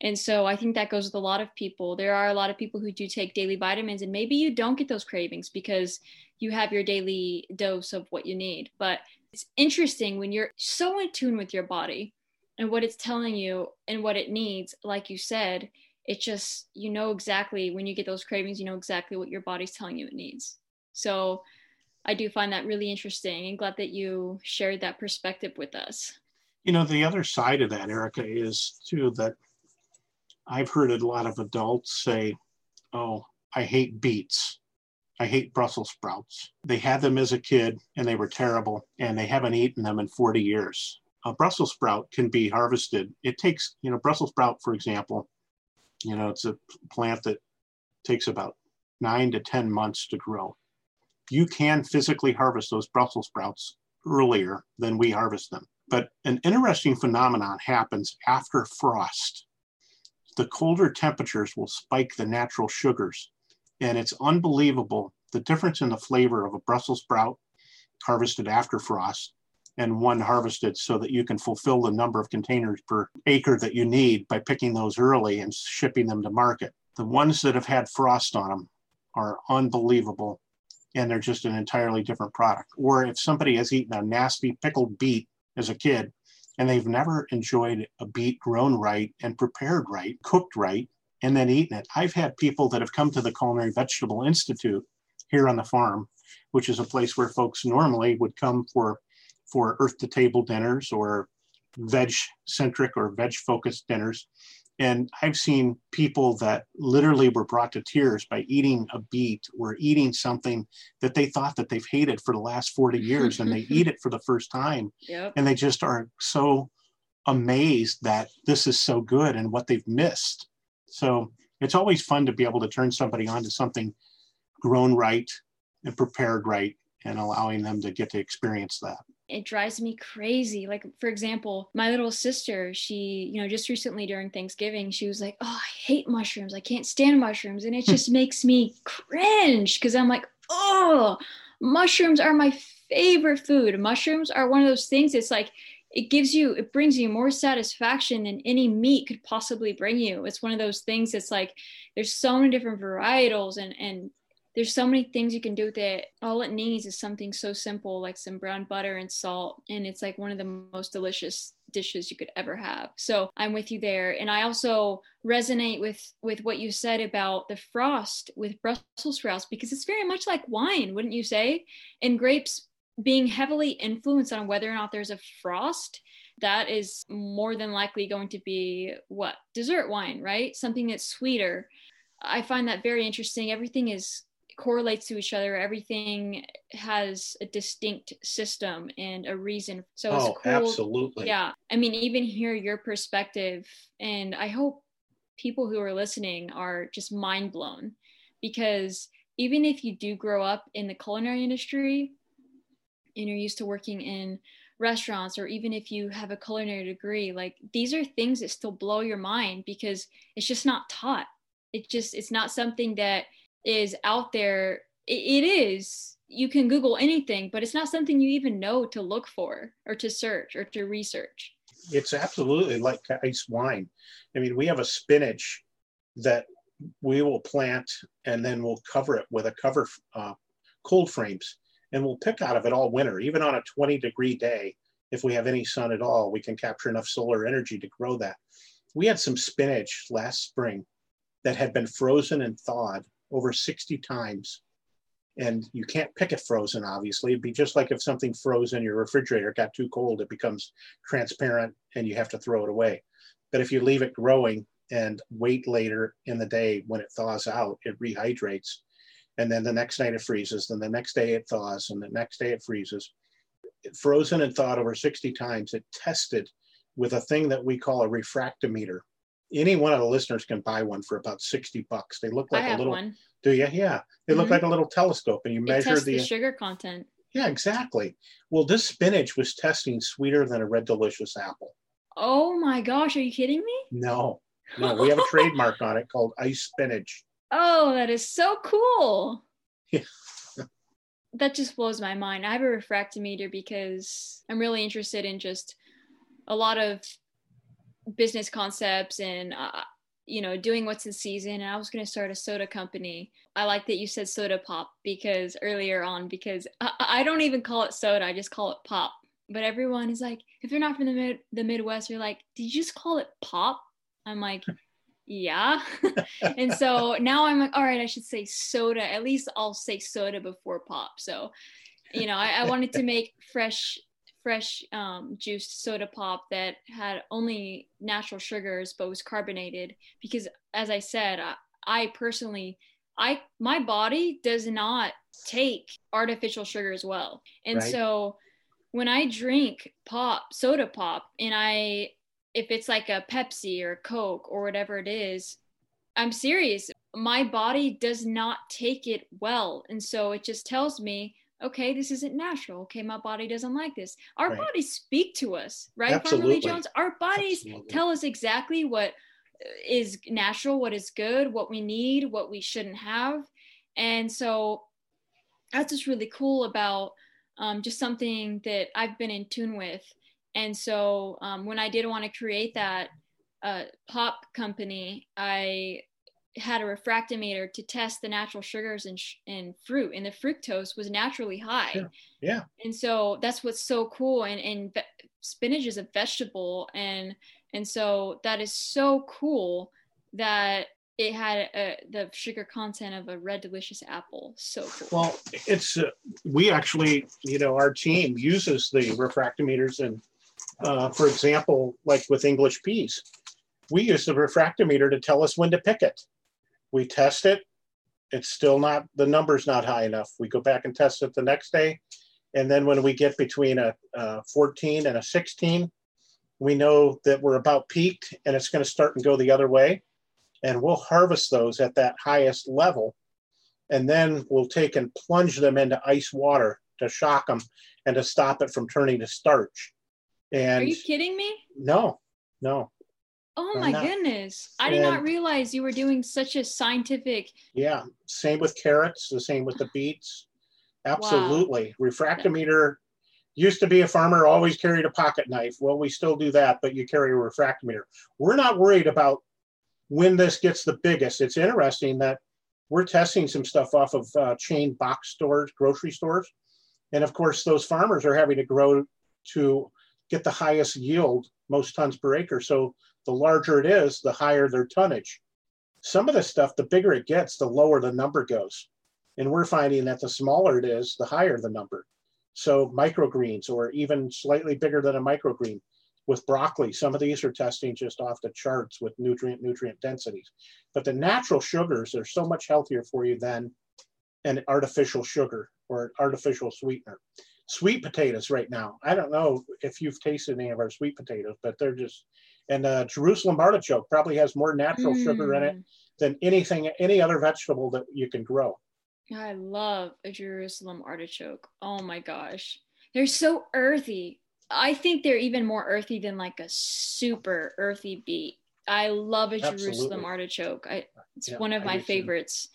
[SPEAKER 3] And so I think that goes with a lot of people. There are a lot of people who do take daily vitamins, and maybe you don't get those cravings because you have your daily dose of what you need. But it's interesting when you're so in tune with your body and what it's telling you and what it needs like you said it just you know exactly when you get those cravings you know exactly what your body's telling you it needs. So i do find that really interesting and glad that you shared that perspective with us.
[SPEAKER 1] You know the other side of that erica is too that i've heard a lot of adults say oh i hate beets. I hate Brussels sprouts. They had them as a kid and they were terrible, and they haven't eaten them in 40 years a Brussels sprout can be harvested. It takes, you know, Brussels sprout, for example, you know, it's a plant that takes about nine to 10 months to grow. You can physically harvest those Brussels sprouts earlier than we harvest them. But an interesting phenomenon happens after frost. The colder temperatures will spike the natural sugars. And it's unbelievable the difference in the flavor of a Brussels sprout harvested after frost and one harvested so that you can fulfill the number of containers per acre that you need by picking those early and shipping them to market. The ones that have had frost on them are unbelievable and they're just an entirely different product. Or if somebody has eaten a nasty pickled beet as a kid and they've never enjoyed a beet grown right and prepared right, cooked right, and then eaten it. I've had people that have come to the Culinary Vegetable Institute here on the farm, which is a place where folks normally would come for for earth to table dinners or veg centric or veg focused dinners. And I've seen people that literally were brought to tears by eating a beet or eating something that they thought that they've hated for the last 40 years and they eat it for the first time.
[SPEAKER 3] Yep.
[SPEAKER 1] And they just are so amazed that this is so good and what they've missed. So it's always fun to be able to turn somebody on to something grown right and prepared right and allowing them to get to experience that
[SPEAKER 3] it drives me crazy. Like for example my little sister she you know just recently during thanksgiving she was like oh i hate mushrooms. I can't stand mushrooms. And it just makes me cringe because i'm like oh mushrooms are my favorite food. Mushrooms are one of those things it's like it gives you it brings you more satisfaction than any meat could possibly bring you. It's one of those things that's like there's so many different varietals and and there's so many things you can do with it. All it needs is something so simple like some brown butter and salt. And it's like one of the most delicious dishes you could ever have. So I'm with you there. And I also resonate with with what you said about the frost with Brussels sprouts because it's very much like wine, wouldn't you say? And grapes being heavily influenced on whether or not there's a frost that is more than likely going to be what dessert wine right something that's sweeter i find that very interesting everything is correlates to each other. Everything has a distinct system and a reason. So
[SPEAKER 1] it's oh, cool. absolutely.
[SPEAKER 3] Yeah. I mean, even hear your perspective, and I hope people who are listening are just mind blown because even if you do grow up in the culinary industry and you're used to working in restaurants or even if you have a culinary degree like these are things that still blow your mind because it's just not taught it just it's not something that is out there it, is you can google anything but it's not something you even know to look for or to search or to research.
[SPEAKER 1] It's absolutely like ice wine. I mean we have a spinach that we will plant and then we'll cover it with a cover uh, cold frames and we'll pick out of it all winter. Even on a 20 degree day if we have any sun at all we can capture enough solar energy to grow that. We had some spinach last spring that had been frozen and thawed over 60 times. And you can't pick it frozen, obviously. It'd be just like if something froze in your refrigerator, got too cold, it becomes transparent and you have to throw it away. But if you leave it growing and wait later in the day when it thaws out, it rehydrates. And then the next night it freezes, then the next day it thaws, and the next day it freezes. Frozen and thawed over 60 times. It tested with a thing that we call a refractometer any one of the listeners can buy one for about 60 bucks. They look like a little
[SPEAKER 3] one.
[SPEAKER 1] Do you? Yeah. They mm-hmm. look like a little telescope and you
[SPEAKER 3] it
[SPEAKER 1] measure
[SPEAKER 3] the, the sugar content.
[SPEAKER 1] Yeah, exactly. Well, this spinach was testing sweeter than a red delicious apple.
[SPEAKER 3] Oh my gosh, are you kidding me?
[SPEAKER 1] No. No, we have a trademark on it called ice spinach.
[SPEAKER 3] Oh, that is so cool.
[SPEAKER 1] Yeah.
[SPEAKER 3] that just blows my mind. I have a refractometer because I'm really interested in just a lot of business concepts and uh, you know doing what's in season and i was going to start a soda company. I like that you said soda pop because earlier on because I, I, don't even call it soda i just call it pop. But everyone is like if they're not from the mid the midwest they're like did you just call it pop? I'm like yeah. And so now i'm like all right i should say soda at least i'll say soda before pop. So you know I, I wanted to make fresh fresh um, juiced soda pop that had only natural sugars but was carbonated because as i said I, I, personally i my body does not take artificial sugar as well. And right. so when i drink pop soda pop and i if it's like a pepsi or coke or whatever it is i'm serious. My body does not take it well. And so it just tells me okay, this isn't natural. Okay, my body doesn't like this. Our right. bodies speak to us, right,
[SPEAKER 1] Absolutely.
[SPEAKER 3] Jones? Our bodies Absolutely. tell us exactly what uh, natural, what is good, what we need, what we shouldn't have. And so that's just really cool about um, just something that I've been in tune with. And so um, when I did want to create that uh, pop company, I had a refractometer to test the natural sugars in, sh- in fruit, and the fructose was naturally high.
[SPEAKER 1] Yeah. yeah.
[SPEAKER 3] And so that's what's so cool. And, and ve- spinach is a vegetable, and and so that is so cool that it had a, the sugar content of a red delicious apple. So cool.
[SPEAKER 1] Well, it's uh, we actually, you know, our team uses the refractometers, and uh, for example, like with English peas, we use the refractometer to tell us when to pick it. We test it; it's still not the number's not high enough. We go back and test it the next day, and then when we get between a, a 14 and a 16, we know that we're about peaked, and it's going to start and go the other way and we'll harvest those at that highest level. And then we'll take and plunge them into ice water to shock them and to stop it from turning to starch. And
[SPEAKER 3] Are you kidding me?
[SPEAKER 1] No, no.
[SPEAKER 3] Oh my goodness. I did not realize you were doing such a scientific.
[SPEAKER 1] Yeah, same with carrots, the same with the beets. Absolutely. Refractometer used to be a farmer always carried a pocket knife. Well, we still do that, but you carry a refractometer. We're not worried about when this gets the biggest. It's interesting that we're testing some stuff off of uh, chain box stores, grocery stores. And of course, those farmers are having to grow to get the highest yield, most tons per acre. So the larger it is, the higher their tonnage. Some of the stuff, the bigger it gets, the lower the number goes. And we're finding that the smaller it is, the higher the number. So microgreens, or even slightly bigger than a microgreen, with broccoli, some of these are testing just off the charts with nutrient nutrient densities. But the natural sugars are so much healthier for you than an artificial sugar or an artificial sweetener. Sweet potatoes right now. I don't know if you've tasted any of our sweet potatoes, but they're just and uh, Jerusalem artichoke probably has more natural sugar in it
[SPEAKER 3] Mm,
[SPEAKER 1] than anything, any other vegetable that you can grow.
[SPEAKER 3] I love a Jerusalem artichoke. Oh my gosh. They're so earthy. I think they're even more earthy than like a super earthy beet. I love a Jerusalem artichoke. I, it's
[SPEAKER 1] Yeah,
[SPEAKER 3] one of
[SPEAKER 1] I
[SPEAKER 3] my
[SPEAKER 1] do too.
[SPEAKER 3] favorites.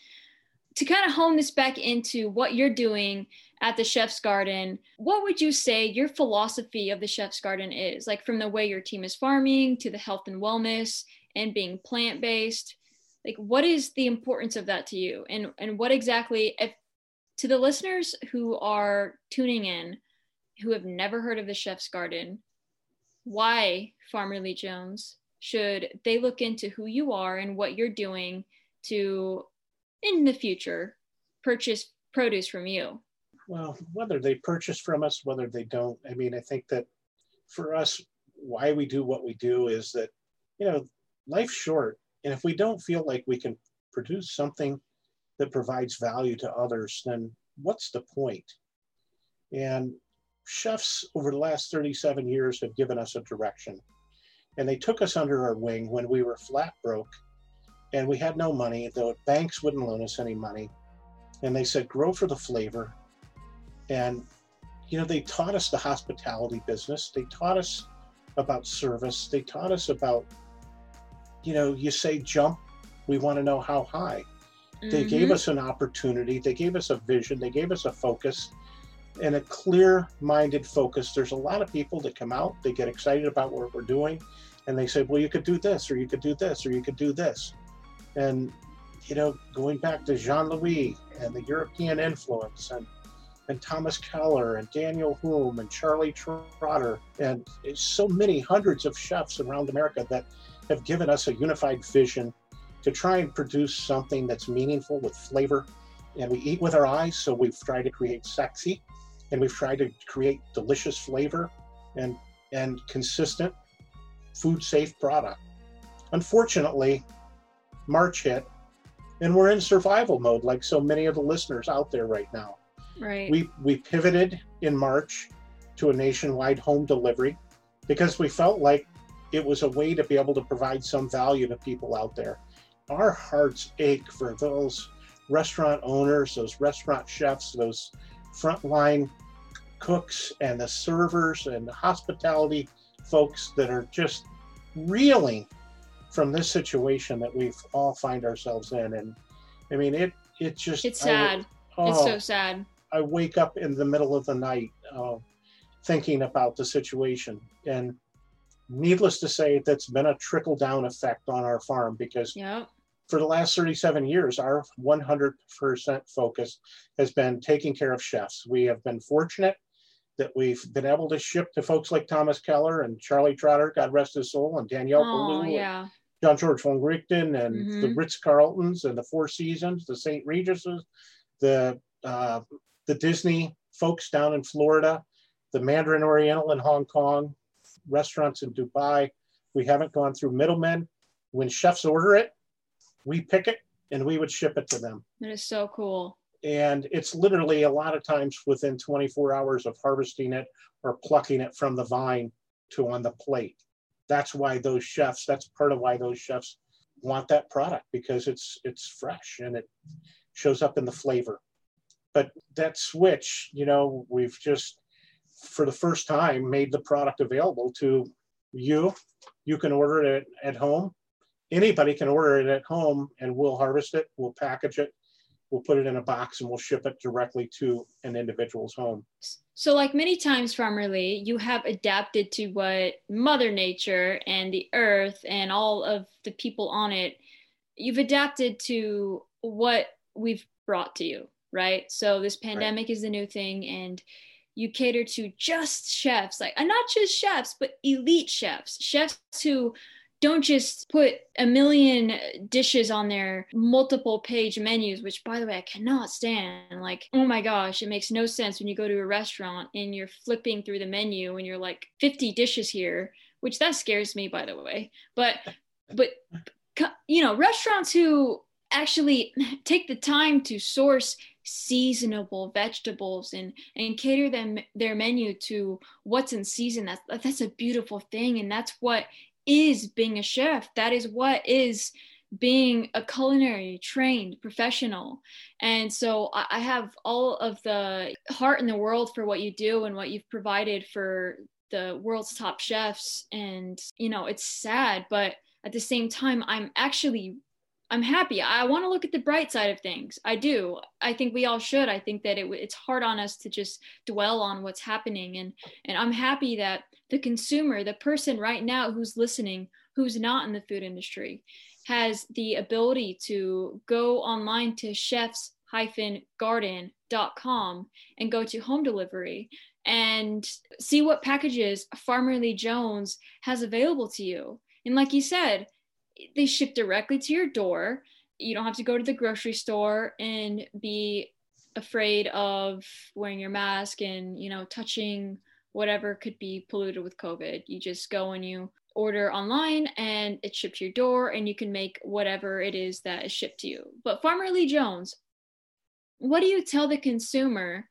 [SPEAKER 3] To kind of hone this back into what you're doing at the Chef's Garden, what would you say your philosophy of the Chef's Garden is? Like from the way your team is farming to the health and wellness and being plant based. Like what is the importance of that to you? And and what exactly if to the listeners who are tuning in who have never heard of the Chef's Garden, why Farmer Lee Jones should they look into who you are and what you're doing to in the future purchase produce from you?
[SPEAKER 1] Well, whether they purchase from us, whether they don't, I mean, I think that for us, why we do what we do is that, you know, life's short. And if we don't feel like we can produce something that provides value to others, then what's the point? And chefs over the last 37 years have given us a direction. And they took us under our wing when we were flat broke and we had no money. The banks wouldn't loan us any money. And they said, grow for the flavor, and, you know, they taught us the hospitality business. They taught us about service. They taught us about, you know, you say jump, we want to know how high. They gave
[SPEAKER 3] Mhm.
[SPEAKER 1] us an opportunity. They gave us a vision. They gave us a focus and a clear minded focus. There's a lot of people that come out, they get excited about what we're doing, and they say, well, you could do this, or you could do this, or you could do this. And, you know, going back to Jean Louis and the European influence and and Thomas Keller and Daniel Humm and Charlie Trotter and so many hundreds of chefs around America that have given us a unified vision to try and produce something that's meaningful with flavor. And we eat with our eyes, so we've tried to create sexy and we've tried to create delicious flavor and and consistent food safe product. Unfortunately, March hit and we're in survival mode like so many of the listeners out there right now.
[SPEAKER 3] Right.
[SPEAKER 1] We we pivoted in March to a nationwide home delivery because we felt like it was a way to be able to provide some value to people out there. Our hearts ache for those restaurant owners, those restaurant chefs, those frontline cooks and the servers and the hospitality folks that are just reeling from this situation that we all find ourselves in. And I mean, it it just
[SPEAKER 3] it's
[SPEAKER 1] would-
[SPEAKER 3] sad.
[SPEAKER 1] oh,
[SPEAKER 3] It's so sad.
[SPEAKER 1] I wake up in the middle of the night uh, thinking about the situation. And needless to say, that's been a trickle down effect on our farm because for the last 37 years, our 100% focus has been taking care of chefs. We have been fortunate that we've been able to ship to folks like Thomas Keller and Charlie Trotter, God rest his soul, and Danielle
[SPEAKER 3] Oh, yeah.
[SPEAKER 1] Jean-Georges Vongerichten, and the
[SPEAKER 3] Mhm.
[SPEAKER 1] Ritz Carltons, and the Four Seasons, the St. Regis's, the uh, the Disney folks down in Florida, the Mandarin Oriental in Hong Kong, restaurants in Dubai. We haven't gone through middlemen. When chefs order it, we pick it and we would ship it to them.
[SPEAKER 3] That is so cool.
[SPEAKER 1] And it's literally a lot of times within 24 hours of harvesting it or plucking it from the vine to on the plate. That's why those chefs, that's part of why those chefs want that product because it's it's fresh and it shows up in the flavor. But that switch, you know, we've just for the first time made the product available to you. You can order it at home. Anybody can order it at home and we'll harvest it, we'll package it, we'll put it in a box and we'll ship it directly to an individual's home.
[SPEAKER 3] So, like many times, Farmer Lee, you have adapted to what Mother Nature and the earth and all of the people on it, you've adapted to what we've brought to you, right? So, this pandemic is the new thing, and you cater to just chefs, like, and not just chefs, but elite chefs, chefs who don't just put a million dishes on their multiple page menus, which by the way, I cannot stand. Like, oh my gosh, it makes no sense when you go to a restaurant and you're flipping through the menu and you're like 50 dishes here, which that scares me, by the way. But, but, you know, restaurants who actually take the time to source seasonable vegetables and and cater them their menu to what's in season that's that's a beautiful thing and that's what is being a chef. That is what is being a culinary trained professional. And so I have all of the heart in the world for what you do and what you've provided for the world's top chefs. And, you know, it's sad, but at the same time, I'm actually. I'm happy. I want to look at the bright side of things. I do. I think we all should. I think that it, it's hard on us to just dwell on what's happening, and and I'm happy that the consumer, the person right now who's listening, who's not in the food industry, has the ability to go online to chefs-garden.com and go to home delivery and see what packages Farmer Lee Jones has available to you. And like you said, they ship directly to your door. You don't have to go to the grocery store and be afraid of wearing your mask and, you know, touching whatever could be polluted with COVID. You just go and you order online and it's shipped to your door and you can make whatever it is that is shipped to you. But Farmer Lee Jones, what do you tell the consumer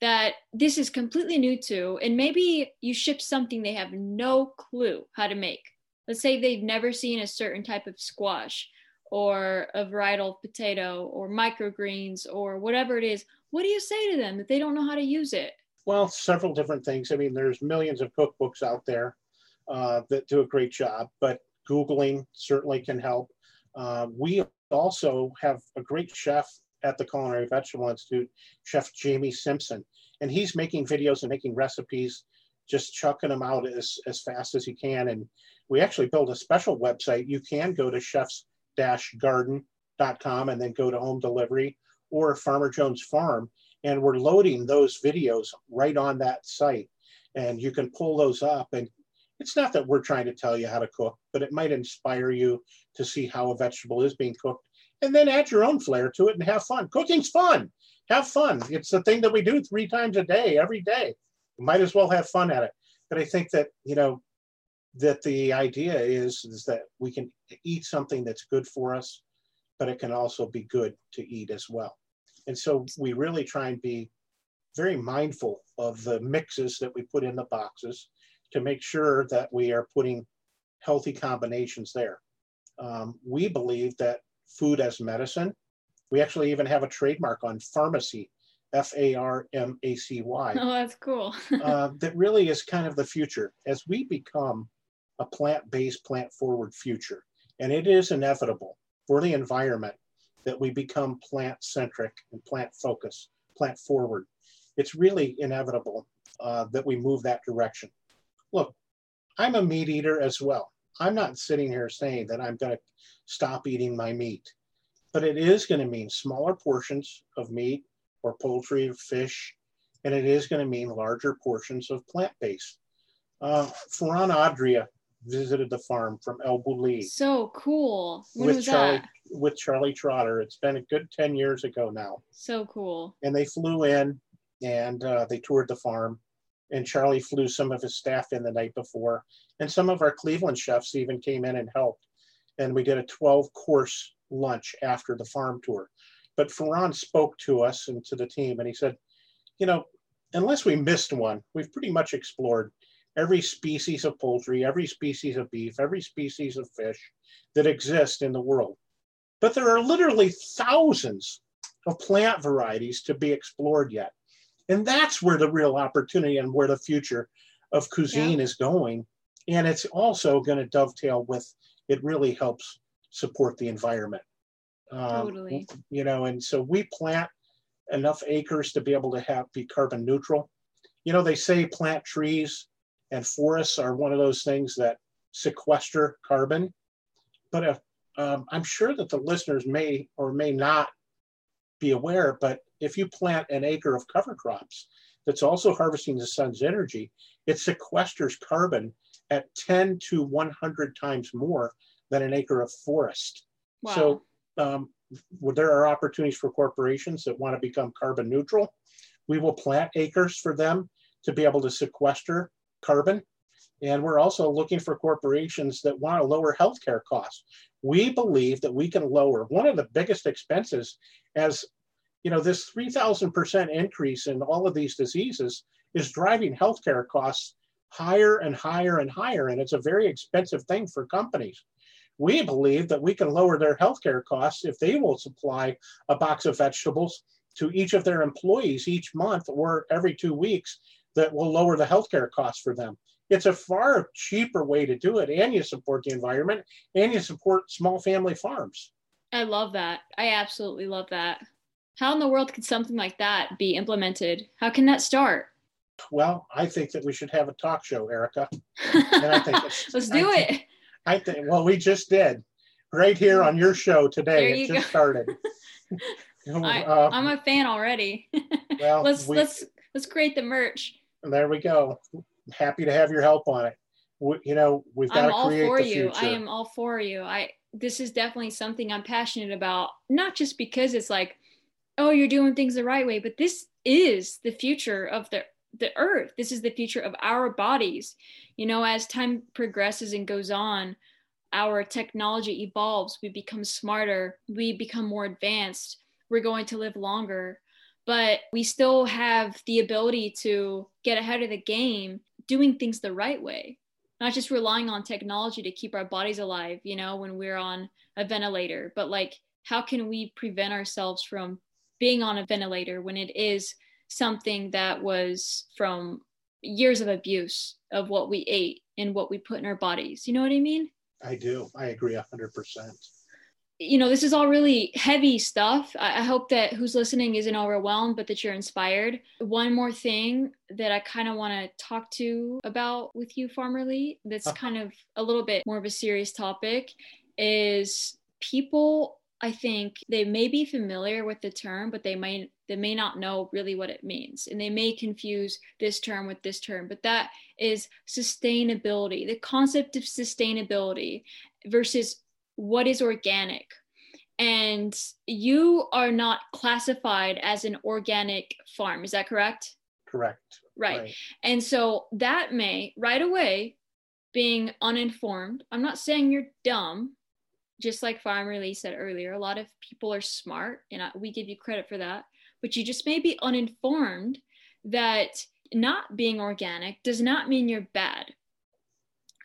[SPEAKER 3] that this is completely new to and maybe you ship something they have no clue how to make? Let's say they've never seen a certain type of squash or a varietal potato or microgreens or whatever it is. What do you say to them that they don't know how to use it?
[SPEAKER 1] Well, several different things. I mean, there's millions of cookbooks out there uh, that do a great job, but Googling certainly can help. Uh, we also have a great chef at the Culinary Vegetable Institute, Chef Jamie Simpson, and he's making videos and making recipes, just chucking them out as, as fast as he can. And we actually built a special website. You can go to chefs-garden.com and then go to home delivery or Farmer Jones Farm and we're loading those videos right on that site. And you can pull those up and it's not that we're trying to tell you how to cook but it might inspire you to see how a vegetable is being cooked and then add your own flair to it and have fun. Cooking's fun. Have fun. It's the thing that we do three times a day every day. Might as well have fun at it. But i think that you know that the idea is is that we can eat something that's good for us but it can also be good to eat as well and so we really try and be very mindful of the mixes that we put in the boxes to make sure that we are putting healthy combinations there. Um, we believe that food as medicine, we actually even have a trademark on pharmacy, F A R M A C Y.
[SPEAKER 3] Oh, that's cool.
[SPEAKER 1] uh, that really is kind of the future as we become a plant based, plant forward future. And it is inevitable for the environment that we become plant centric and plant focused, plant forward. it's really inevitable uh, that we move that direction. Look, I'm a meat eater as well. I'm not sitting here saying that I'm going to stop eating my meat, but it is going to mean smaller portions of meat or poultry or fish, and it is going to mean larger portions of plant based. Uh, Ferran Adria visited the farm from El Bulli.
[SPEAKER 3] So cool. When
[SPEAKER 1] with
[SPEAKER 3] was
[SPEAKER 1] Charlie
[SPEAKER 3] that?
[SPEAKER 1] with Charlie Trotter. It's been a good 10 years ago now.
[SPEAKER 3] So cool.
[SPEAKER 1] And they flew in and uh, they toured the farm. And Charlie flew some of his staff in the night before. And some of our Cleveland chefs even came in and helped. And we did a 12 course lunch after the farm tour. But Ferran spoke to us and to the team, and he said, You know, unless we missed one, we've pretty much explored every species of poultry, every species of beef, every species of fish that exist in the world. But there are literally thousands of plant varieties to be explored yet. And that's where the real opportunity and where the future of cuisine is going. And it's also going to dovetail with it really helps support the environment. Um,
[SPEAKER 3] Totally.
[SPEAKER 1] You know, and so we plant enough acres to be able to have be carbon neutral. You know, they say plant trees and forests are one of those things that sequester carbon. But if, um, I'm sure that the listeners may or may not be aware, but if you plant an acre of cover crops that's also harvesting the sun's energy, it sequesters carbon at 10 to 100 times more than an acre of forest.
[SPEAKER 3] Wow.
[SPEAKER 1] So um, where there are opportunities for corporations that want to become carbon neutral. We will plant acres for them to be able to sequester carbon. And we're also looking for corporations that want to lower healthcare costs. We believe that we can lower one of the biggest expenses as you know, this 3,000% increase in all of these diseases is driving healthcare costs higher and higher and higher. And it's a very expensive thing for companies. We believe that we can lower their healthcare costs if they will supply a box of vegetables to each of their employees each month or every two weeks that will lower the healthcare costs for them. It's a far cheaper way to do it, and you support the environment and you support small family farms.
[SPEAKER 3] I love that. I absolutely love that. How in the world could something like that be implemented? How can that start?
[SPEAKER 1] Well, I think that we should have a talk show, Erika. And I think
[SPEAKER 3] Let's do
[SPEAKER 1] I
[SPEAKER 3] it.
[SPEAKER 1] I think, well, we just did right here on your show today.
[SPEAKER 3] you
[SPEAKER 1] It just
[SPEAKER 3] go.
[SPEAKER 1] started.
[SPEAKER 3] I,
[SPEAKER 1] Uh,
[SPEAKER 3] I'm a fan already.
[SPEAKER 1] well,
[SPEAKER 3] let's
[SPEAKER 1] we-
[SPEAKER 3] let's let's create the merch.
[SPEAKER 1] There we go. Happy to have your help on it. We, you know, we've got
[SPEAKER 3] I'm
[SPEAKER 1] to
[SPEAKER 3] all for
[SPEAKER 1] the
[SPEAKER 3] you.
[SPEAKER 1] future.
[SPEAKER 3] I am all for you. I this is definitely something I'm passionate about, not just because it's like, oh, you're doing things the right way, but this is the future of the the earth. This is the future of our bodies. You know, as time progresses and goes on, our technology evolves, we become smarter, we become more advanced, we're going to live longer. But we still have the ability to get ahead of the game doing things the right way not just relying on technology to keep our bodies alive, you know, when we're on a ventilator, but like, how can we prevent ourselves from being on a ventilator when it is something that was from years of abuse of what we ate and what we put in our bodies? You know what I mean?
[SPEAKER 1] I do. I agree a hundred percent.
[SPEAKER 3] You know, this is all really heavy stuff. I, I hope that who's listening isn't overwhelmed, but that you're inspired. One more thing that I kind of want to talk to about with you, Farmer Lee, that's kind of a little bit more of a serious topic is people I think they may be familiar with the term, but they may they may not know really what it means, and they may confuse this term with this term. But that is sustainability, the concept of sustainability versus what is organic. And you are not classified as an organic farm, is that correct?
[SPEAKER 1] Correct.
[SPEAKER 3] Right. And so that may right away being uninformed. I'm not saying you're dumb, just like Farmer Lee said earlier. A lot of people are smart, and I, we give you credit for that. But you just may be uninformed that not being organic does not mean you're bad.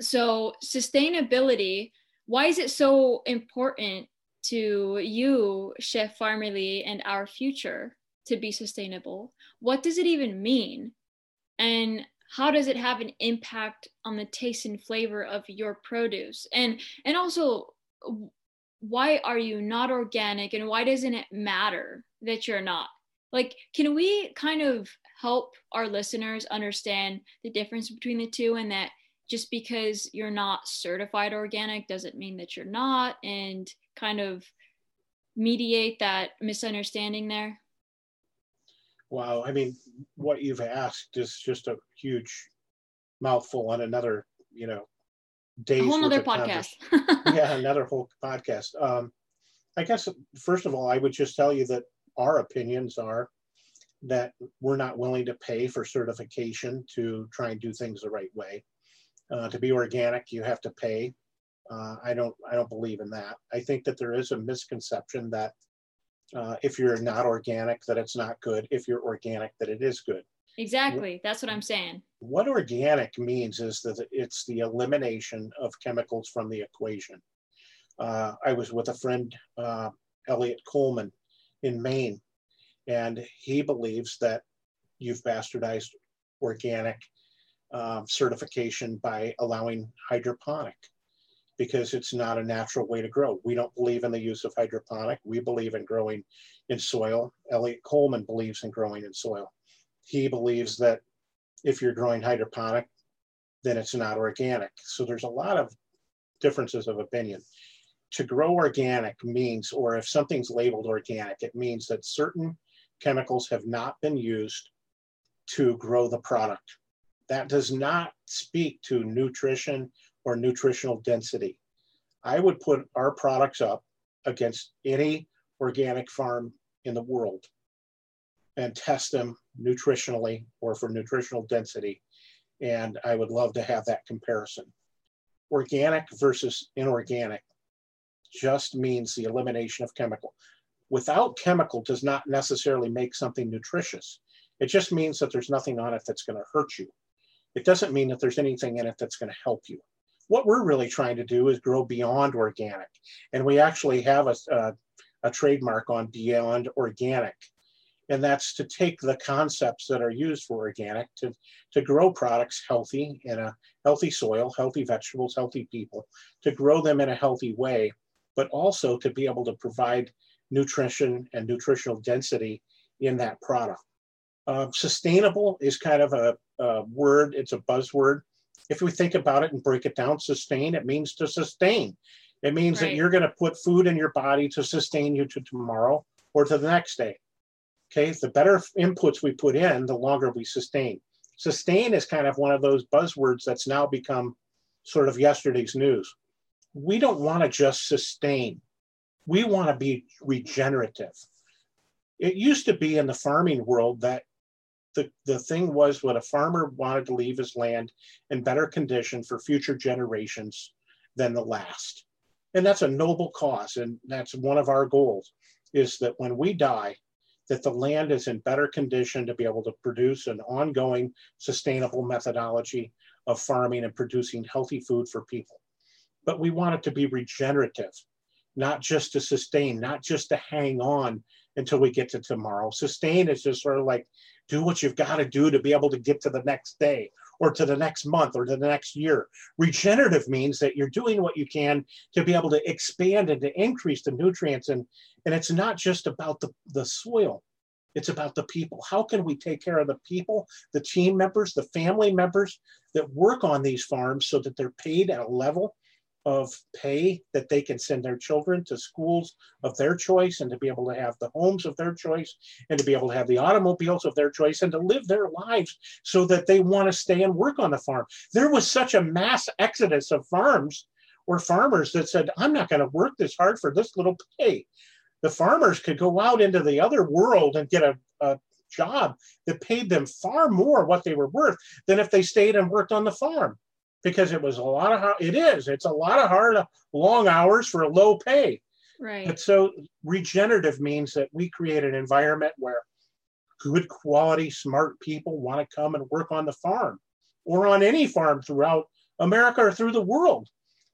[SPEAKER 3] So, sustainability, why is it so important to you, Chef Farmer Lee, and our future to be sustainable? What does it even mean? And how does it have an impact on the taste and flavor of your produce? And and also why are you not organic and why doesn't it matter that you're not? like can we kind of help our listeners understand the difference between the two and that just because you're not certified organic doesn't mean that you're not and kind of mediate that misunderstanding there?
[SPEAKER 1] Wow i mean what you've asked is just a huge mouthful on another you know
[SPEAKER 3] days a whole other podcast.
[SPEAKER 1] Yeah another whole podcast. Um i guess first of all i would just tell you that our opinions are that we're not willing to pay for certification to try and do things the right way. Uh, to be organic, you have to pay. Uh, I don't. I don't believe in that. I think that there is a misconception that uh, if you're not organic, that it's not good. If you're organic, that it is good.
[SPEAKER 3] Exactly. That's what I'm saying.
[SPEAKER 1] What organic means is that it's the elimination of chemicals from the equation. Uh, I was with a friend, uh, Eliot Coleman, in Maine, and he believes that you've bastardized organic um, certification by allowing hydroponic because it's not a natural way to grow. We don't believe in the use of hydroponic. We believe in growing in soil. Eliot Coleman believes in growing in soil. He believes that if you're growing hydroponic, then it's not organic. So there's a lot of differences of opinion to grow organic means, or if something's labeled organic, it means that certain chemicals have not been used to grow the product. That does not speak to nutrition or nutritional density. I would put our products up against any organic farm in the world and test them nutritionally or for nutritional density. And I would love to have that comparison. Organic versus inorganic just means the elimination of chemical. Without chemical does not necessarily make something nutritious. It just means that there's nothing on it that's going to hurt you. It doesn't mean that there's anything in it that's going to help you. What we're really trying to do is grow beyond organic. And we actually have a, a, a trademark on beyond organic. And that's to take the concepts that are used for organic to, to grow products healthy in a healthy soil, healthy vegetables, healthy people, to grow them in a healthy way but also to be able to provide nutrition and nutritional density in that product. Uh, sustainable is kind of a, a, word, it's a buzzword. If we think about it and break it down, sustain, it means to sustain. It means right. that you're going to put food in your body to sustain you to tomorrow or to the next day. Okay, the better inputs we put in, the longer we sustain. Sustain is kind of one of those buzzwords that's now become sort of yesterday's news we don't want to just sustain. We want to be regenerative. It used to be in the farming world that the, the thing was what a farmer wanted to leave his land in better condition for future generations than the last. And that's a noble cause. And that's one of our goals is that when we die, that the land is in better condition to be able to produce an ongoing sustainable methodology of farming and producing healthy food for people but we want it to be regenerative, not just to sustain, not just to hang on until we get to tomorrow. Sustain is just sort of like do what you've got to do to be able to get to the next day or to the next month or to the next year. Regenerative means that you're doing what you can to be able to expand and to increase the nutrients. And, and it's not just about the, the soil, it's about the people. How can we take care of the people, the team members, the family members that work on these farms so that they're paid at a level of pay that they can send their children to schools of their choice and to be able to have the homes of their choice and to be able to have the automobiles of their choice and to live their lives so that they want to stay and work on the farm. There was such a mass exodus of farms or farmers that said, I'm not going to work this hard for this little pay. The farmers could go out into the other world and get a, a job that paid them far more what they were worth than if they stayed and worked on the farm because it was a lot of it is it's a lot of hard long hours for a low pay.
[SPEAKER 3] Right.
[SPEAKER 1] But so regenerative means that we create an environment where good quality smart people want to come and work on the farm or on any farm throughout america or through the world.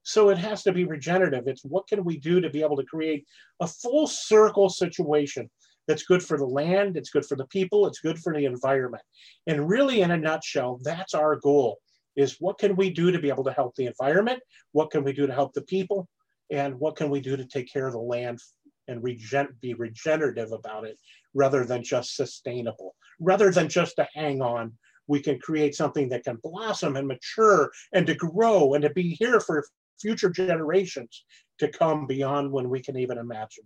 [SPEAKER 1] So it has to be regenerative. It's what can we do to be able to create a full circle situation that's good for the land it's good for the people it's good for the environment. And really in a nutshell that's our goal is what can we do to be able to help the environment? What can we do to help the people? And what can we do to take care of the land and regen- be regenerative about it rather than just sustainable, rather than just to hang on. We can create something that can blossom and mature and to grow and to be here for future generations to come beyond when we can even imagine.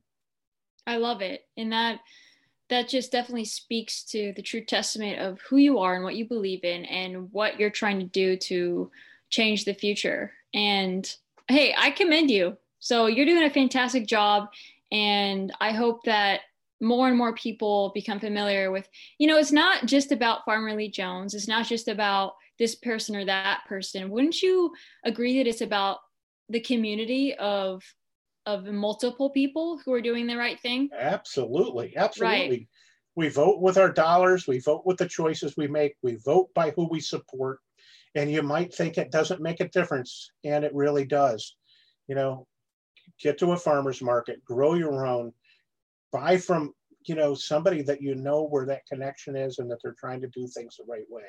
[SPEAKER 3] I love it. And that that just definitely speaks to the true testament of who you are and what you believe in and what you're trying to do to change the future. And hey, I commend you. So you're doing a fantastic job. And I hope that more and more people become familiar with, you know, it's not just about Farmer Lee Jones. It's not just about this person or that person. Wouldn't you agree that it's about the community of of multiple people who are doing the right thing?
[SPEAKER 1] Absolutely. Absolutely. Right. We vote with our dollars, we vote with the choices we make, we vote by who we support. And you might think it doesn't make a difference, and it really does. You know, get to a farmer's market, grow your own, buy from, you know, somebody that you know where that connection is and that they're trying to do things the right way.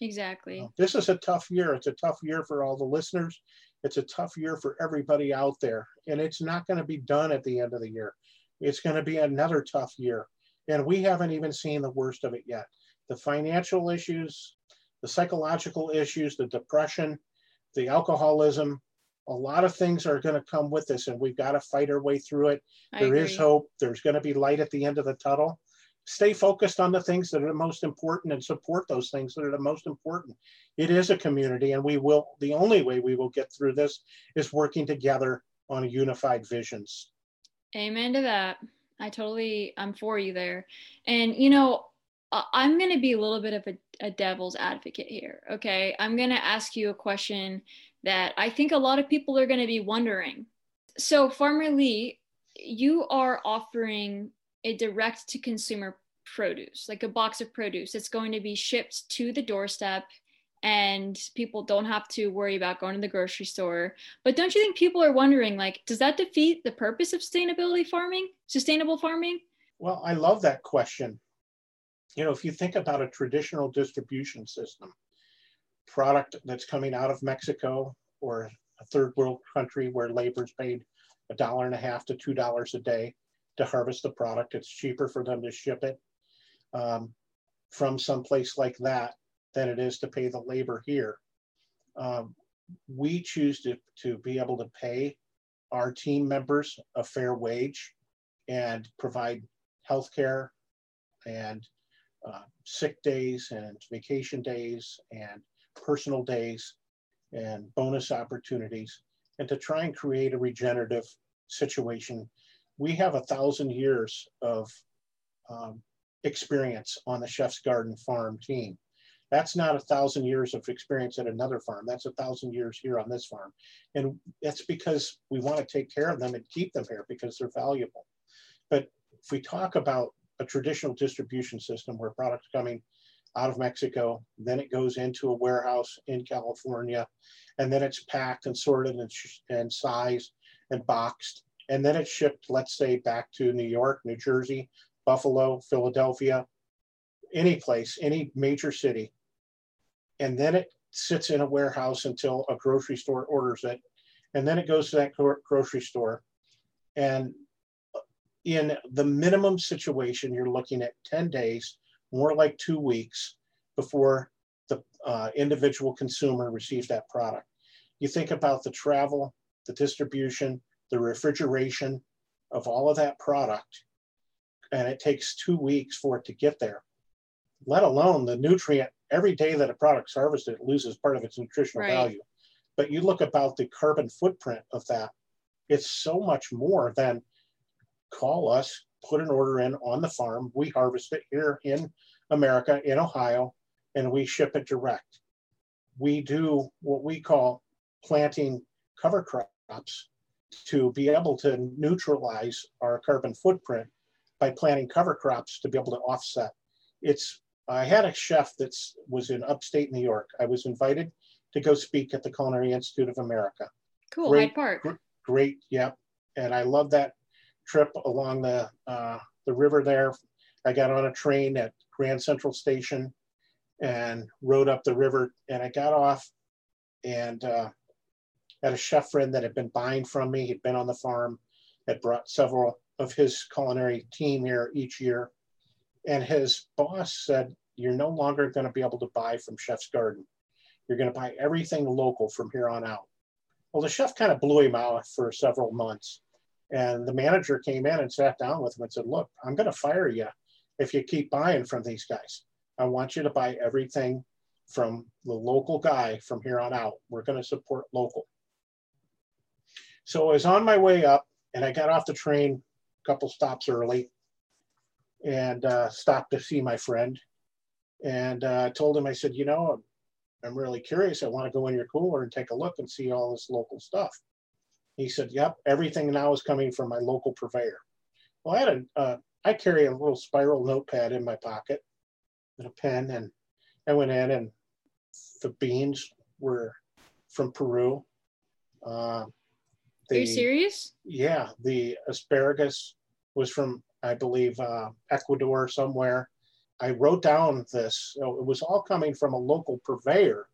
[SPEAKER 3] Exactly.
[SPEAKER 1] Uh, this is a tough year. It's a tough year for all the listeners. It's a tough year for everybody out there. And it's not going to be done at the end of the year. It's going to be another tough year. And we haven't even seen the worst of it yet. The financial issues, the psychological issues, the depression, the alcoholism, a lot of things are going to come with this, and we've got to fight our way through it. I there agree. is hope. There's going to be light at the end of the tunnel stay focused on the things that are the most important and support those things that are the most important. It is a community, and we will, the only way we will get through this is working together on unified visions.
[SPEAKER 3] Amen to that. I totally, I'm for you there. And, you know, I'm going to be a little bit of a, a devil's advocate here. Okay. I'm going to ask you a question that I think a lot of people are going to be wondering. So, Farmer Lee, you are offering a direct to consumer produce, like a box of produce. It's going to be shipped to the doorstep and people don't have to worry about going to the grocery store. But don't you think people are wondering like does that defeat the purpose of sustainability farming? Sustainable farming?
[SPEAKER 1] Well, I love that question. You know, if you think about a traditional distribution system, product that's coming out of Mexico or a third world country where labor is paid a dollar and a half to two dollars a day, to harvest the product. It's cheaper for them to ship it um, from some place like that than it is to pay the labor here. Um, we choose to, to be able to pay our team members a fair wage and provide health care and uh, sick days and vacation days and personal days and bonus opportunities and to try and create a regenerative situation we have a thousand years of um, experience on the Chef's Garden farm team. That's not a thousand years of experience at another farm. That's a thousand years here on this farm. And that's because we want to take care of them and keep them here because they're valuable. But if we talk about a traditional distribution system where products coming out of Mexico, then it goes into a warehouse in California, and then it's packed and sorted and, and sized and boxed and then it's shipped, let's say, back to New York, New Jersey, Buffalo, Philadelphia, any place, any major city. And then it sits in a warehouse until a grocery store orders it. And then it goes to that grocery store. And in the minimum situation, you're looking at 10 days, more like two weeks before the uh, individual consumer receives that product. You think about the travel, the distribution, the refrigeration of all of that product, and it takes two weeks for it to get there, let alone the nutrient. Every day that a product's harvested, it loses part of its nutritional right. value. But you look about the carbon footprint of that, it's so much more than call us, put an order in on the farm. We harvest it here in America, in Ohio, and we ship it direct. We do what we call planting cover crops to be able to neutralize our carbon footprint by planting cover crops to be able to offset. It's I had a chef that was in upstate New York. I was invited to go speak at the Culinary Institute of America.
[SPEAKER 3] Cool, great, Hyde Park.
[SPEAKER 1] Gr- great, yep. And I love that trip along the uh, the river there. I got on a train at Grand Central Station and rode up the river, and I got off and uh, had a chef friend that had been buying from me. He'd been on the farm, had brought several of his culinary team here each year. And his boss said, You're no longer going to be able to buy from Chef's Garden. You're going to buy everything local from here on out. Well, the chef kind of blew him out for several months. And the manager came in and sat down with him and said, Look, I'm going to fire you if you keep buying from these guys. I want you to buy everything from the local guy from here on out. We're going to support local. So I was on my way up and I got off the train a couple stops early and uh, stopped to see my friend. And uh, I told him, I said, you know, I'm, I'm really curious. I want to go in your cooler and take a look and see all this local stuff. He said, yep, everything now is coming from my local purveyor. Well, I had a, uh, I carry a little spiral notepad in my pocket and a pen, and I went in and the beans were from Peru.
[SPEAKER 3] The, Are you serious?
[SPEAKER 1] Yeah, the asparagus was from, I believe, uh, Ecuador somewhere. I wrote down this. It was all coming from a local purveyor,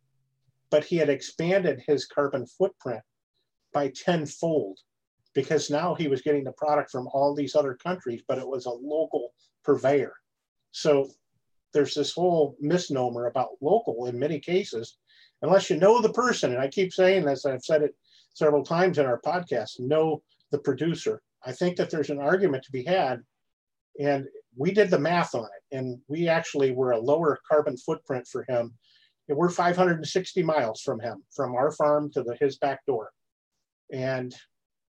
[SPEAKER 1] but he had expanded his carbon footprint by tenfold because now he was getting the product from all these other countries, but it was a local purveyor. So there's this whole misnomer about local in many cases, unless you know the person. And I keep saying this, I've said it several times in our podcast know the producer. I think that there's an argument to be had. And we did the math on it, and we actually were a lower carbon footprint for him. And we're 560 miles from him, from our farm to the, his back door. And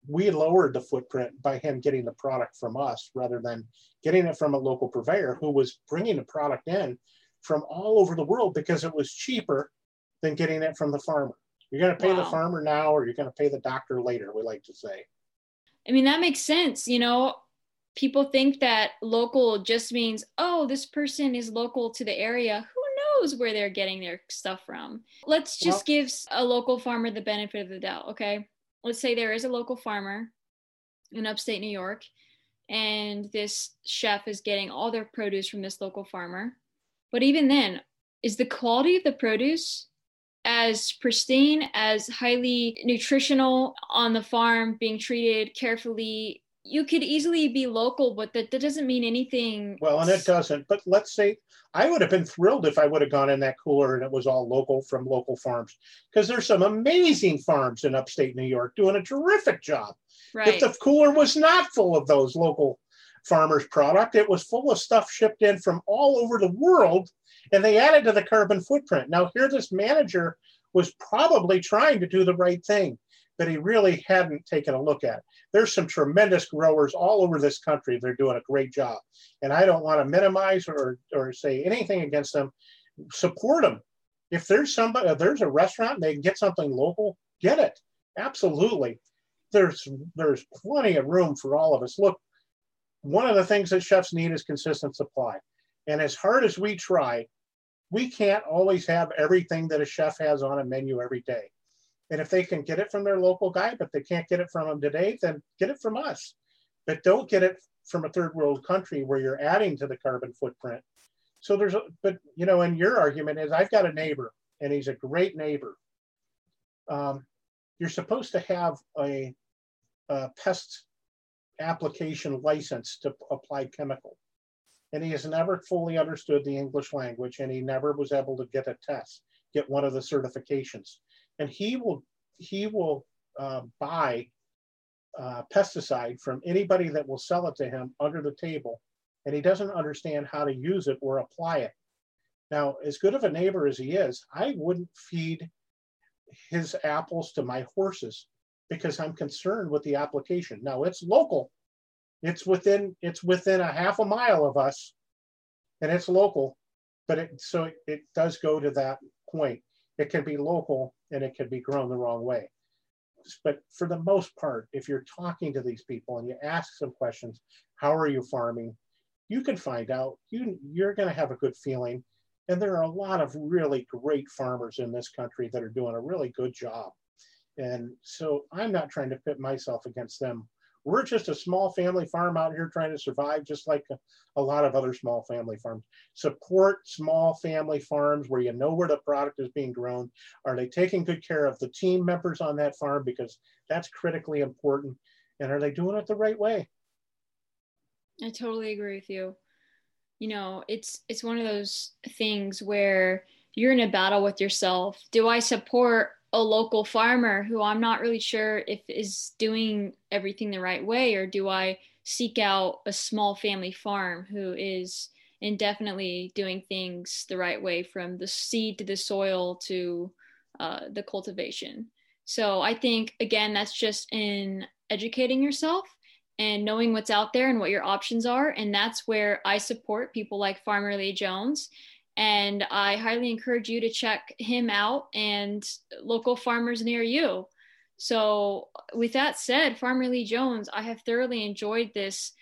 [SPEAKER 1] we lowered the footprint by him getting the product from us rather than getting it from a local purveyor who was bringing the product in from all over the world because it was cheaper than getting it from the farmer. You're going to pay wow. the farmer now or you're going to pay the doctor later, we like to say.
[SPEAKER 3] I mean, that makes sense. You know, people think that local just means, oh, this person is local to the area. Who knows where they're getting their stuff from? Let's just well, give a local farmer the benefit of the doubt, okay? let's say there is a local farmer in upstate New York, and this chef is getting all their produce from this local farmer. But even then, is the quality of the produce as pristine, as highly nutritional on the farm, being treated carefully? You could easily be local, but that, that doesn't mean anything.
[SPEAKER 1] Well, and it doesn't. But let's say I would have been thrilled if I would have gone in that cooler and it was all local from local farms because there's some amazing farms in upstate New York doing a terrific job. Right. If the cooler was not full of those local farmers' product, it was full of stuff shipped in from all over the world and they added to the carbon footprint. Now, here, this manager was probably trying to do the right thing but he really hadn't taken a look at. it. There's some tremendous growers all over this country. They're doing a great job. And I don't want to minimize or, or say anything against them. Support them. If there's somebody, if there's a restaurant and they can get something local, get it. Absolutely. There's there's plenty of room for all of us. Look, one of the things that chefs need is consistent supply. And as hard as we try, we can't always have everything that a chef has on a menu every day. And if they can get it from their local guy, but they can't get it from them today, then get it from us. But don't get it from a third world country where you're adding to the carbon footprint. So there's, a, but you know, and your argument is I've got a neighbor and he's a great neighbor. Um, you're supposed to have a, a pest application license to apply chemical. And he has never fully understood the English language and he never was able to get a test, get one of the certifications and he will he will uh, buy uh, pesticide from anybody that will sell it to him under the table, and he doesn't understand how to use it or apply it. Now, as good of a neighbor as he is, I wouldn't feed his apples to my horses because I'm concerned with the application. Now, it's local. It's within it's within a half a mile of us, and it's local, but it so it, does go to that point. It can be local and it can be grown the wrong way. But for the most part, if you're talking to these people and you ask some questions, how are you farming? You can find out. You, you're going to have a good feeling. And there are a lot of really great farmers in this country that are doing a really good job. And so I'm not trying to pit myself against them we're just a small family farm out here trying to survive, just like a, a, lot of other small family farms. Support small family farms where you know where the product is being grown. Are they taking good care of the team members on that farm? Because that's critically important. And are they doing it the right way?
[SPEAKER 3] I totally agree with you.
[SPEAKER 4] you know, it's it's one of those things where you're in a battle with yourself. Do I support a local farmer who I'm not really sure if is doing everything the right way, or do I seek out a small family farm who is indefinitely doing things the right way from the seed to the soil to uh, the cultivation? So I think, again, that's just in educating yourself and knowing what's out there and what your options are. And that's where I support people like Farmer Lee Jones. And I highly encourage you to check him out and local farmers near you. So, with that said, Farmer Lee Jones, I have thoroughly enjoyed this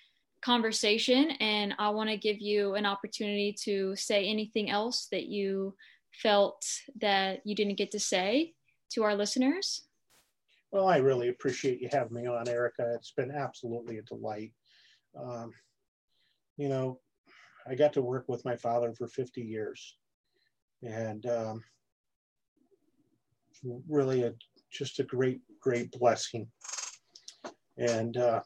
[SPEAKER 4] conversation and I want to give you an opportunity to say anything else that you felt that you didn't get to say to our listeners.
[SPEAKER 1] Well, I really appreciate you having me on, Erika. It's been absolutely a delight. Um, you know, I got to work with my father for 50 years, and um, really a just a great, great blessing. And uh,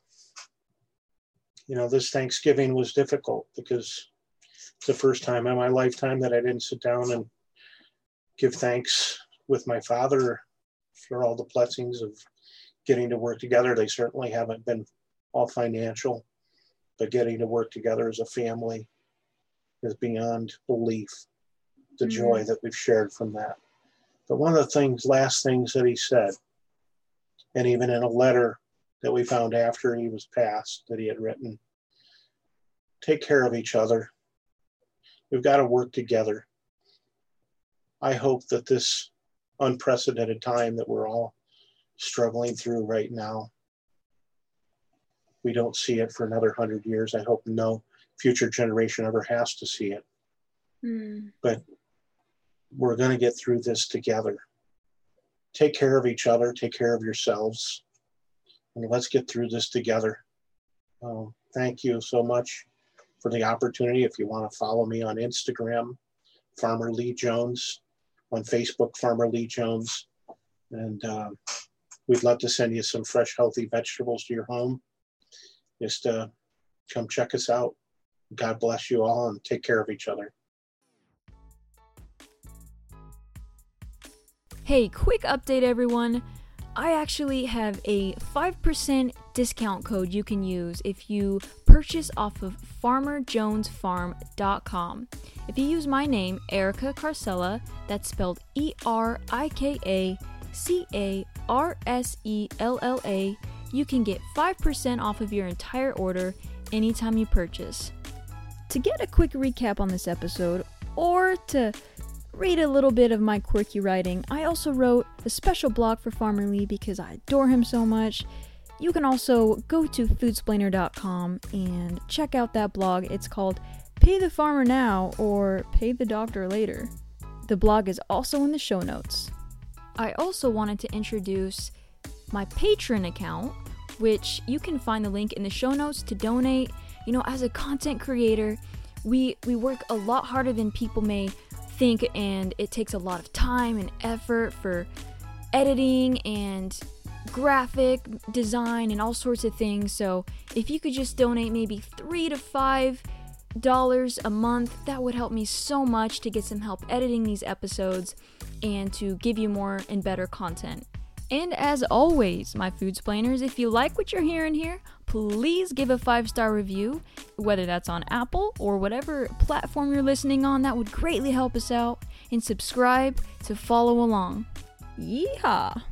[SPEAKER 1] you know, this Thanksgiving was difficult because it's the first time in my lifetime that I didn't sit down and give thanks with my father for all the blessings of getting to work together. They certainly haven't been all financial, but getting to work together as a family is beyond belief. The mm-hmm. joy that we've shared from that. But one of the things, last things that he said, and even in a letter that we found after he was passed that he had written, take care of each other. We've got to work together. I hope that this unprecedented time that we're all struggling through right now. We don't see it for another hundred years. I hope no future generation ever has to see it. Mm. But we're going to get through this together. Take care of each other, take care of yourselves, and let's get through this together. Um, thank you so much for the opportunity. If you want to follow me on Instagram, Farmer Lee Jones, on Facebook, Farmer Lee Jones. And um, we'd love to send you some fresh, healthy vegetables to your home. Just uh, come check us out. God bless you all and take care of each other.
[SPEAKER 3] Hey, quick update, everyone. I actually have a 5% discount code you can use if you purchase off of farmerjonesfarm.com. If you use my name, Erika Carsella, that's spelled E R I K A C A R S E L L A, you can get 5% off of your entire order anytime you purchase. To get a quick recap on this episode, or to read a little bit of my quirky writing. I also wrote a special blog for Farmer Lee because I adore him so much. You can also go to foodsplainer.com and check out that blog. It's called Pay the Farmer Now or Pay the Doctor Later. The blog is also in the show notes. I also wanted to introduce my Patreon account, which you can find the link in the show notes to donate. You know, as a content creator, we we work a lot harder than people may think, and it takes a lot of time and effort for editing and graphic design and all sorts of things. So, if you could just donate maybe three to five dollars a month, that would help me so much to get some help editing these episodes and to give you more and better content. And as always, my food splainers, if you like what you're hearing here, please give a five star review, whether that's on Apple or whatever platform you're listening on. That would greatly help us out. And subscribe to follow along. Yeehaw!